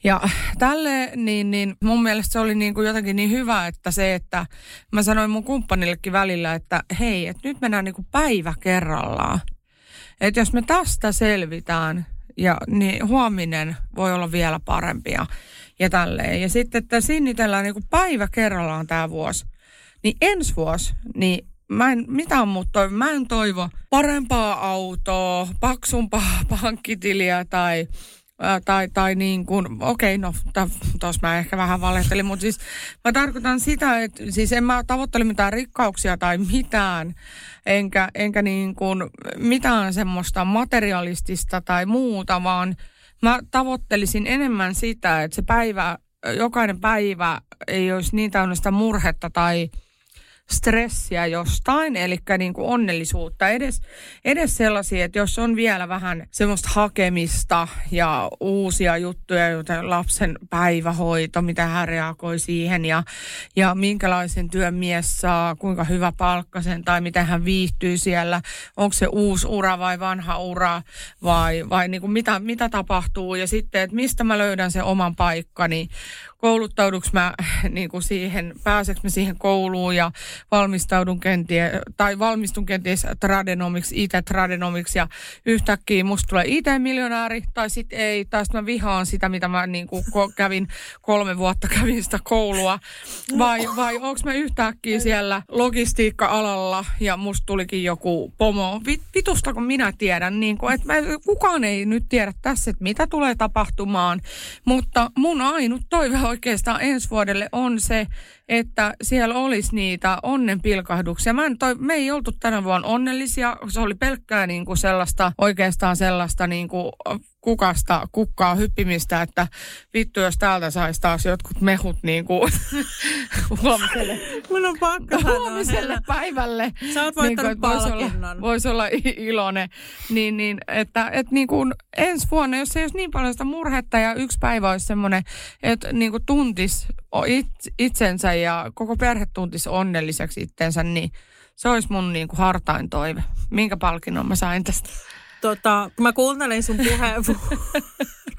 Ja tälle, niin, niin mun mielestä se oli niin kuin jotenkin niin hyvä, että se, että mä sanoin mun kumppanillekin välillä, että hei, että nyt mennään niin kuin päivä kerrallaan. Että jos me tästä selvitään, ja niin huominen voi olla vielä parempia ja tälleen. Ja sitten, että sinnitellään niin päivä kerrallaan tämä vuosi. Niin ensi vuosi, niin mä en mitään muuta toivo. Mä en toivo parempaa autoa, paksumpaa pankkitiliä tai tai, tai niin kuin, okei, okay, no tuossa mä ehkä vähän valehtelin, mutta siis mä tarkoitan sitä, että siis en mä tavoittele mitään rikkauksia tai mitään, enkä, enkä niin kuin mitään semmoista materialistista tai muuta, vaan mä tavoittelisin enemmän sitä, että se päivä, jokainen päivä ei olisi niin täynnä sitä murhetta tai stressiä jostain, eli niin kuin onnellisuutta. Edes, edes sellaisia, että jos on vielä vähän semmoista hakemista ja uusia juttuja, joten lapsen päivähoito, mitä hän reagoi siihen ja, ja minkälaisen työn mies saa, kuinka hyvä palkkasen tai miten hän viihtyy siellä, onko se uusi ura vai vanha ura vai, vai niin kuin mitä, mitä tapahtuu ja sitten, että mistä mä löydän sen oman paikkani, kouluttauduks mä niin kuin siihen, pääseks mä siihen kouluun ja valmistaudun kenties, tai valmistun kenties tradenomiksi, IT-tradenomiksi ja yhtäkkiä musta tulee IT-miljonääri tai sitten ei, tai sitten mä vihaan sitä, mitä mä niin kuin kävin kolme vuotta kävin sitä koulua. Vai, vai onko mä yhtäkkiä siellä logistiikka-alalla ja musta tulikin joku pomo. Vitusta kun minä tiedän, niin kuin, että mä, kukaan ei nyt tiedä tässä, että mitä tulee tapahtumaan, mutta mun ainut toive oikeastaan ensi vuodelle on se, että siellä olisi niitä onnenpilkahduksia. Mä en toi, me ei oltu tänä vuonna onnellisia, se oli pelkkää niin kuin sellaista, oikeastaan sellaista niin kuin kukasta kukkaa hyppimistä, että vittu jos täältä saisi taas jotkut mehut niin kuin huomiselle. Mun on pakko Huomiselle päivälle. Sä oot voittanut niin kuin, voisi olla, vois olla iloinen. Niin, niin, että, että niin kuin ensi vuonna, jos ei olisi niin paljon sitä murhetta ja yksi päivä olisi semmoinen, että niin kuin tuntis itsensä ja koko perhe tuntisi onnelliseksi itsensä, niin se olisi mun niin kuin hartain toive. Minkä palkinnon mä sain tästä? Tota, kun mä kuuntelin sun puheenvuoron,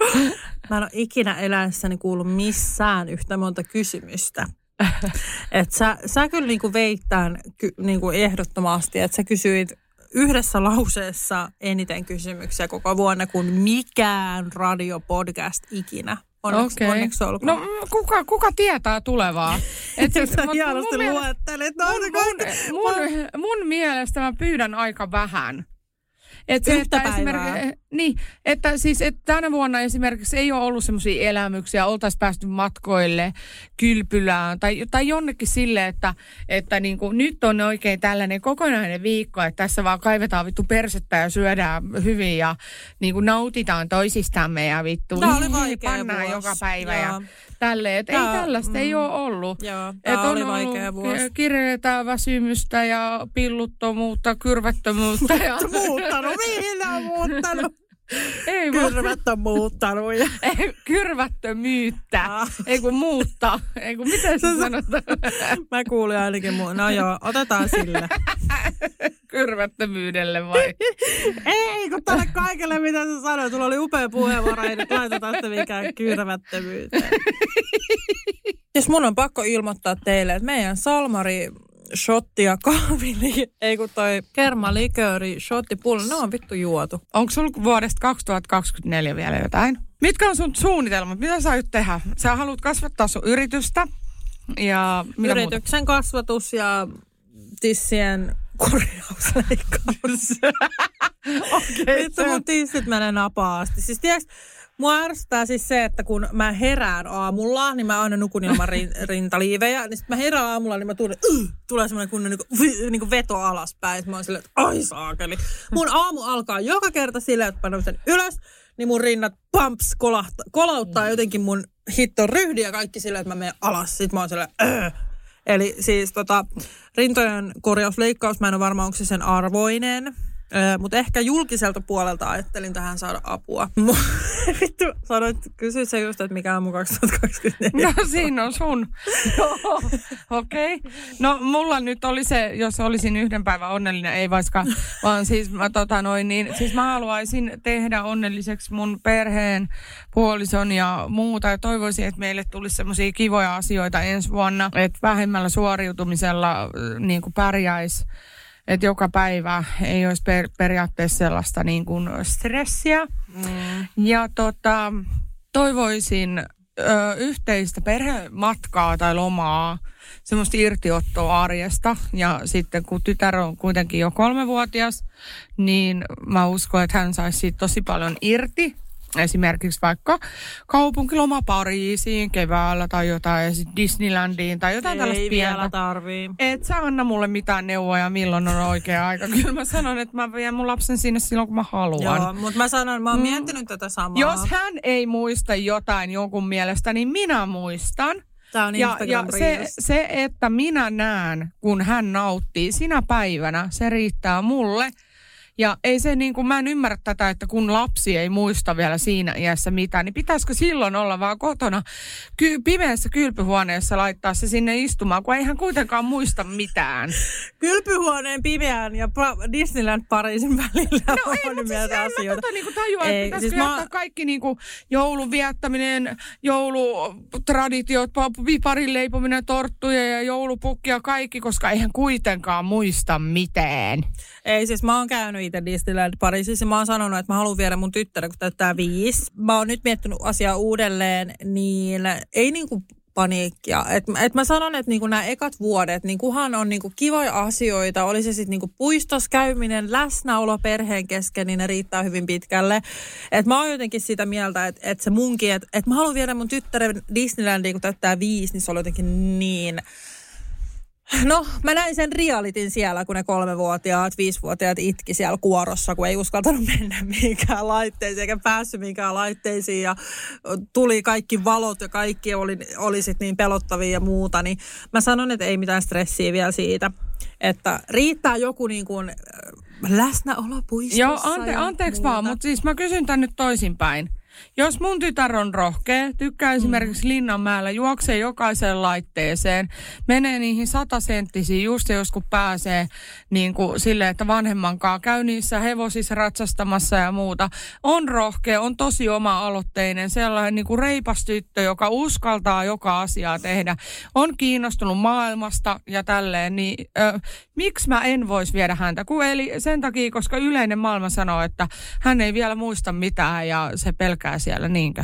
mä en ole ikinä eläessäni kuullut missään yhtä monta kysymystä. Et sä, sä kyllä niinku veit tämän ky, niinku ehdottomasti, että sä kysyit yhdessä lauseessa eniten kysymyksiä koko vuonna kuin mikään radiopodcast ikinä. Onneksi, okay. onneksi olkoon. No kuka, kuka tietää tulevaa? Et siis, Sä hienosti luettelet. Mun, mun, mun, mun mielestä mä pyydän aika vähän. Et se, että esimerkiksi, niin, että siis että tänä vuonna esimerkiksi ei ole ollut semmoisia elämyksiä, oltaisiin päästy matkoille, kylpylään tai, tai jonnekin sille, että, että niin kuin, nyt on oikein tällainen kokonainen viikko, että tässä vaan kaivetaan vittu persettä ja syödään hyvin ja niin kuin nautitaan toisistamme ja vittu Tämä oli vaikea pannaan vuosi. joka päivä Joo. ja tälleen. Että ei tällaista, mm, ei ole ollut. Joo, tämä oli on vaikea ollut vuosi. kireetä väsymystä ja pilluttomuutta, kyrvättömyyttä. ja... muuttanut, mihin on muuttanut? ei vaan- Kyrvät on muuttanut. Ja... Ei, Kyrvättömyyttä. Ah. Ei kun muuttaa. Ei kun miten se sanotaan? Mä kuulin ainakin muu. No joo, otetaan sille. Kyrvättömyydelle vai? Ei, kun tälle kaikelle, mitä sä sanoit. Tulla oli upea puheenvuoro, ei nyt laiteta sitä mikään kyrmättömyyteen. Siis mun on pakko ilmoittaa teille, että meidän Salmari shotti ja kahvili, ei kun toi kermalikööri, shottipullo, ne on vittu juotu. Onko sulla vuodesta 2024 vielä jotain? Mitkä on sun suunnitelmat? Mitä sä aiot tehdä? Sä haluat kasvattaa sun yritystä ja mitä muuta? Yrityksen kasvatus ja tissien korjausleikkaus. Okei, Vittu mun tissit menee napaasti. Siis tiiäks, mua ärsyttää siis se, että kun mä herään aamulla, niin mä aina nukun ilman rin, rintaliivejä. Niin sit mä herään aamulla, niin mä tunnen, uh, tulee semmoinen kunnon niinku, vi- niinku veto alaspäin. Sit mä oon silleen, että ai saakeli. Mun aamu alkaa joka kerta silleen, että mä nousen ylös, niin mun rinnat pumps kolahta, kolauttaa jotenkin mun hitto ryhdi ja kaikki silleen, että mä menen alas. Sitten mä oon silleen, öö. Eli siis tota, rintojen korjausleikkaus, mä en ole varma, onko se sen arvoinen. Öö, mutta ehkä julkiselta puolelta ajattelin tähän saada apua. Vittu, sanoit, kysyit se just, että mikä on mun 2024. No siinä on sun. Joo, okei. Okay. No mulla nyt oli se, jos olisin yhden päivän onnellinen, ei vaikka, vaan siis mä, tota noin, niin, siis mä haluaisin tehdä onnelliseksi mun perheen, puolison ja muuta. Ja toivoisin, että meille tulisi semmoisia kivoja asioita ensi vuonna, että vähemmällä suoriutumisella niin kuin pärjäisi että joka päivä ei olisi per, periaatteessa sellaista niin kuin stressiä. Mm. Ja tota, toivoisin ö, yhteistä perhematkaa tai lomaa, semmoista irtiottoa arjesta. Ja sitten kun tytär on kuitenkin jo kolmevuotias, niin mä uskon, että hän saisi siitä tosi paljon irti esimerkiksi vaikka kaupunkiloma Pariisiin keväällä tai jotain Disneylandiin tai jotain Ei tällaista vielä pientä. tarvii. Et sä anna mulle mitään neuvoja, milloin on oikea aika. Kyllä mä sanon, että mä vien mun lapsen sinne silloin, kun mä haluan. Joo, mutta mä sanon, mä oon mm. miettinyt tätä samaa. Jos hän ei muista jotain jonkun mielestä, niin minä muistan. Tää on Ja, ja se, se, että minä näen, kun hän nauttii sinä päivänä, se riittää mulle. Ja ei se niin kuin, mä en ymmärrä tätä, että kun lapsi ei muista vielä siinä iässä mitään, niin pitäisikö silloin olla vaan kotona ky- pimeässä kylpyhuoneessa laittaa se sinne istumaan, kun ei hän kuitenkaan muista mitään. Kylpyhuoneen pimeän ja pra- Disneyland Pariisin välillä No on ei, mutta siis en mä tota niinku tajua, Ei, että siis mä- kaikki niinku joulun viettäminen, joulutraditiot, viparin leipominen, torttuja ja joulupukki ja kaikki, koska eihän kuitenkaan muista mitään. Ei, siis mä oon käynyt itse Disneyland Pariisissa mä oon sanonut, että mä haluan viedä mun tyttären, kun täyttää viisi. Mä oon nyt miettinyt asiaa uudelleen, niin ei niinku paniikkia. Et, et mä sanon, että niinku nämä ekat vuodet, niin kuhan on niinku kivoja asioita, oli se sitten niinku puistossa käyminen, läsnäolo perheen kesken, niin ne riittää hyvin pitkälle. Et mä oon jotenkin sitä mieltä, että et se munkin, että et mä haluan viedä mun tyttären Disneylandiin, kun täyttää viisi, niin se oli jotenkin niin No, mä näin sen realitin siellä, kun ne kolmevuotiaat, viisivuotiaat itki siellä kuorossa, kun ei uskaltanut mennä mihinkään laitteisiin eikä päässyt mihinkään laitteisiin. Ja tuli kaikki valot ja kaikki oli, oli sit niin pelottavia ja muuta, niin mä sanon, että ei mitään stressiä vielä siitä, että riittää joku niin kuin äh, läsnäolo puistossa Joo, ante, anteeksi vaan, mutta siis mä kysyn tän nyt toisinpäin. Jos mun tytär on rohkea, tykkää esimerkiksi Linnanmäellä, juoksee jokaiseen laitteeseen, menee niihin satasenttisiin just jos kun pääsee niin kuin silleen, että vanhemmankaan käy niissä hevosissa ratsastamassa ja muuta. On rohkea, on tosi oma-aloitteinen, sellainen niin kuin reipas tyttö, joka uskaltaa joka asiaa tehdä. On kiinnostunut maailmasta ja tälleen, niin ö, miksi mä en voisi viedä häntä? Kun eli sen takia, koska yleinen maailma sanoo, että hän ei vielä muista mitään ja se pelkää siellä, niinkö?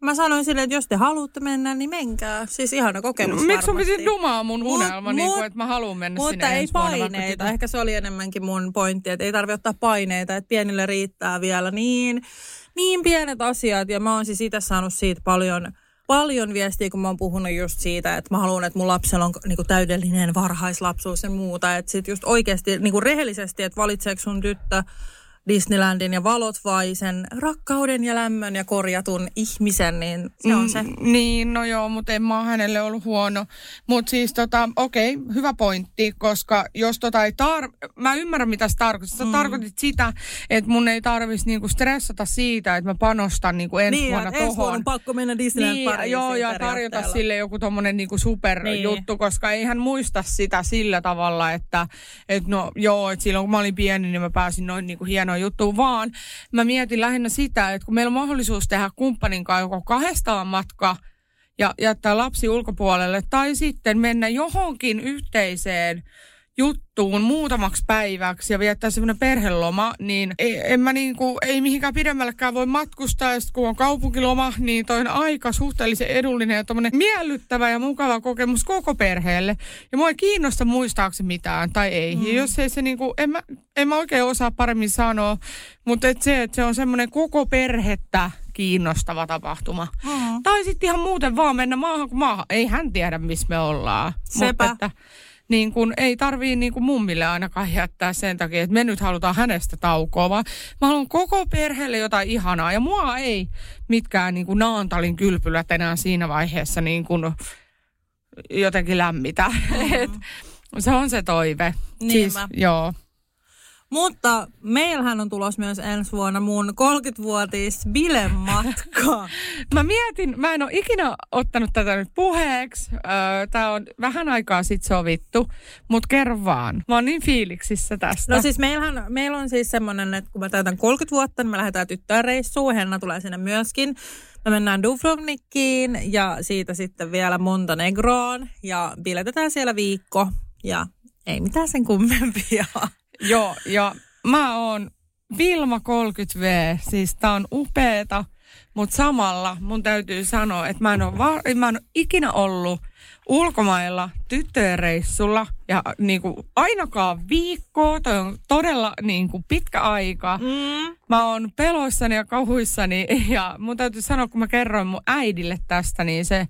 Mä sanoin silleen, että jos te haluatte mennä, niin menkää. Siis ihana kokemus Miksi sun varmasti. piti dumaa mun Mut- unelma, niin kuin, mut- että mä haluan mennä Mutta sinne ei vuonna, vaikka paineita. tytö- Ehkä se oli enemmänkin mun pointti, että ei tarvitse ottaa paineita, että pienille riittää vielä niin, niin pienet asiat. Ja mä oon siis itse saanut siitä paljon, paljon viestiä, kun mä oon puhunut just siitä, että mä haluan, että mun lapsella on niinku täydellinen varhaislapsuus ja muuta. Että sit just oikeasti niinku rehellisesti, että valitseeko sun tyttö Disneylandin ja valot vai sen rakkauden ja lämmön ja korjatun ihmisen, niin se on se. Mm, niin, no joo, mutta en mä oon hänelle ollut huono. Mutta siis tota, okei, hyvä pointti, koska jos tota ei tar... Mä ymmärrän, mitä sä tarkoitit. Sä Mm. tarkoitit sitä, että mun ei tarvitsisi niinku stressata siitä, että mä panostan niinku ensi Niin, vuonna että ensi vuonna tohon. on pakko mennä Disneyland Niin, Pariisiin joo, ja tarjota sille joku tommonen niinku superjuttu, Niin. koska ei hän muista sitä sillä tavalla, että et no joo, että silloin kun mä olin pieni, niin mä pääsin noin niinku hienoon juttuun, vaan. Mä mietin lähinnä sitä, että kun meillä on mahdollisuus tehdä kumppanin kanssa joko kahdestaan matka ja jättää lapsi ulkopuolelle, tai sitten mennä johonkin yhteiseen juttuun muutamaksi päiväksi ja viettää semmoinen perheloma, niin ei, en mä niinku, ei mihinkään pidemmällekään voi matkustaa. Ja kun on kaupunkiloma, niin toi on aika suhteellisen edullinen ja tommonen miellyttävä ja mukava kokemus koko perheelle. Ja mua ei kiinnosta muistaako se mitään tai ei. Mm. Ja jos ei se niinku, en mä, en mä oikein osaa paremmin sanoa, mutta et se, että se on semmoinen koko perhettä kiinnostava tapahtuma. Mm. Tai sitten ihan muuten vaan mennä maahan kuin maahan. Ei hän tiedä, missä me ollaan. Sepä. Mutta että, niin kun ei tarvii niin kun mummille ainakaan jättää sen takia, että me nyt halutaan hänestä taukoa, vaan mä haluan koko perheelle jotain ihanaa. Ja mua ei mitkään niin kuin Naantalin kylpylät enää siinä vaiheessa niin kuin jotenkin lämmitä. Mm. Et se on se toive. Niinpä. Siis, joo. Mutta meillähän on tulos myös ensi vuonna mun 30-vuotis bilematka. Mä mietin, mä en ole ikinä ottanut tätä nyt puheeksi. Tämä on vähän aikaa sitten sovittu, mutta kerro vaan. Mä oon niin fiiliksissä tästä. No siis meillähän, meillä on siis semmoinen, että kun mä täytän 30 vuotta, niin me lähdetään tyttöreissuun. Henna tulee sinne myöskin. Me mennään Dubrovnikiin ja siitä sitten vielä Montenegroon ja biletetään siellä viikko ja ei mitään sen kummempia. Joo, ja mä oon Vilma 30V, siis tää on upeeta, mutta samalla mun täytyy sanoa, että mä en ole, va- mä en ole ikinä ollut ulkomailla tyttöjen reissulla ja niin kuin ainakaan viikkoa, toi on todella niin kuin pitkä aika. Mm. Mä oon peloissani ja kauhuissani ja mun täytyy sanoa, kun mä kerroin mun äidille tästä, niin se,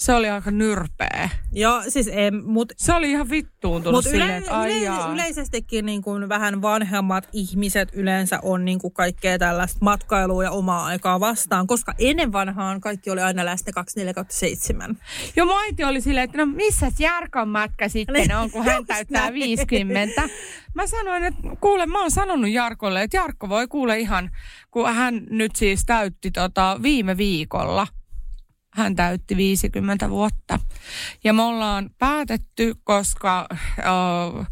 se oli aika nyrpeä. Joo, siis ei, mut Se oli ihan vittuuntunut Mutta yle, silleen, että yle, jaa. yleisestikin niin kuin vähän vanhemmat ihmiset yleensä on niin kuin kaikkea tällaista matkailua ja omaa aikaa vastaan, koska ennen vanhaan kaikki oli aina läsnä 24-7. Joo, mun äiti oli silleen, että no missä Jarkon matka sitten on, kun hän täyttää näin. 50. Mä sanoin, että kuule, mä oon sanonut Jarkolle, että Jarkko voi kuule ihan, kun hän nyt siis täytti tota viime viikolla. Hän täytti 50 vuotta. Ja me ollaan päätetty, koska äh,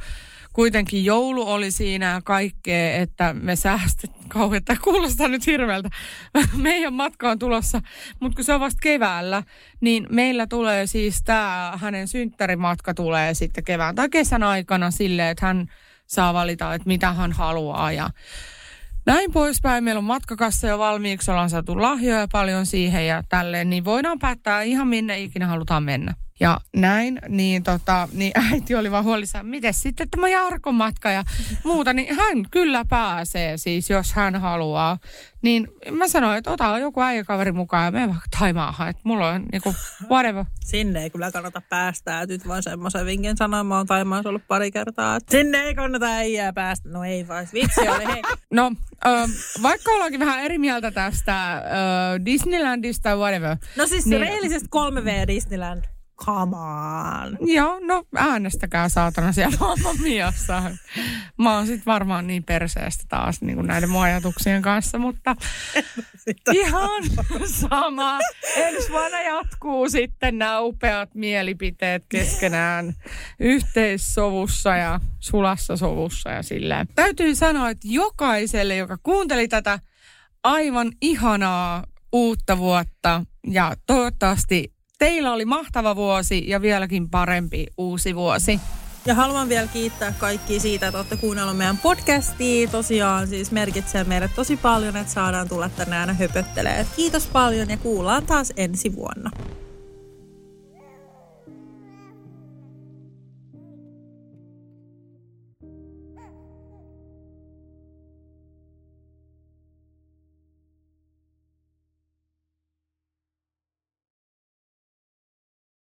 kuitenkin joulu oli siinä kaikkea, että me säästet kauhean. Tämä kuulostaa nyt hirveältä. Meidän matka on tulossa, mutta kun se on vasta keväällä, niin meillä tulee siis tämä, hänen synttärimatka tulee sitten kevään tai kesän aikana silleen, että hän saa valita, että mitä hän haluaa ja näin poispäin. Meillä on matkakassa jo valmiiksi, ollaan saatu lahjoja paljon siihen ja tälleen, niin voidaan päättää ihan minne ikinä halutaan mennä. Ja näin, niin, tota, niin äiti oli vaan huolissaan, miten sitten tämä Jarkon matka ja muuta, niin hän kyllä pääsee siis, jos hän haluaa. Niin mä sanoin, että ota joku äijäkaveri mukaan ja mene vaikka Taimaahan, että mulla on niinku whatever. Sinne ei kyllä kannata päästä. Nyt vaan semmoisen vinkin sanoin, mä oon Taimaassa ollut pari kertaa, että sinne ei kannata äijää päästä. No ei vaan, vitsi oli, hei. No, ö, vaikka ollaankin vähän eri mieltä tästä ö, Disneylandista whatever. No siis Niin. niin. reellisesti 3V Disneyland. Come on. Joo, no äänestäkää saatana siellä Mamma Miassa. Mä oon sit varmaan niin perseestä taas niin kuin näiden mun ajatuksien kanssa, mutta ihan sama. Ensi vuonna jatkuu sitten nämä upeat mielipiteet keskenään yhteissovussa ja sulassa sovussa ja silleen. Täytyy sanoa, että jokaiselle, joka kuunteli tätä aivan ihanaa uutta vuotta ja toivottavasti teillä oli mahtava vuosi ja vieläkin parempi uusi vuosi. Ja haluan vielä kiittää kaikkia siitä, että olette kuunnelleet meidän podcastia. Tosiaan siis merkitsee meille tosi paljon, että saadaan tulla tänne aina. Kiitos paljon ja kuullaan taas ensi vuonna.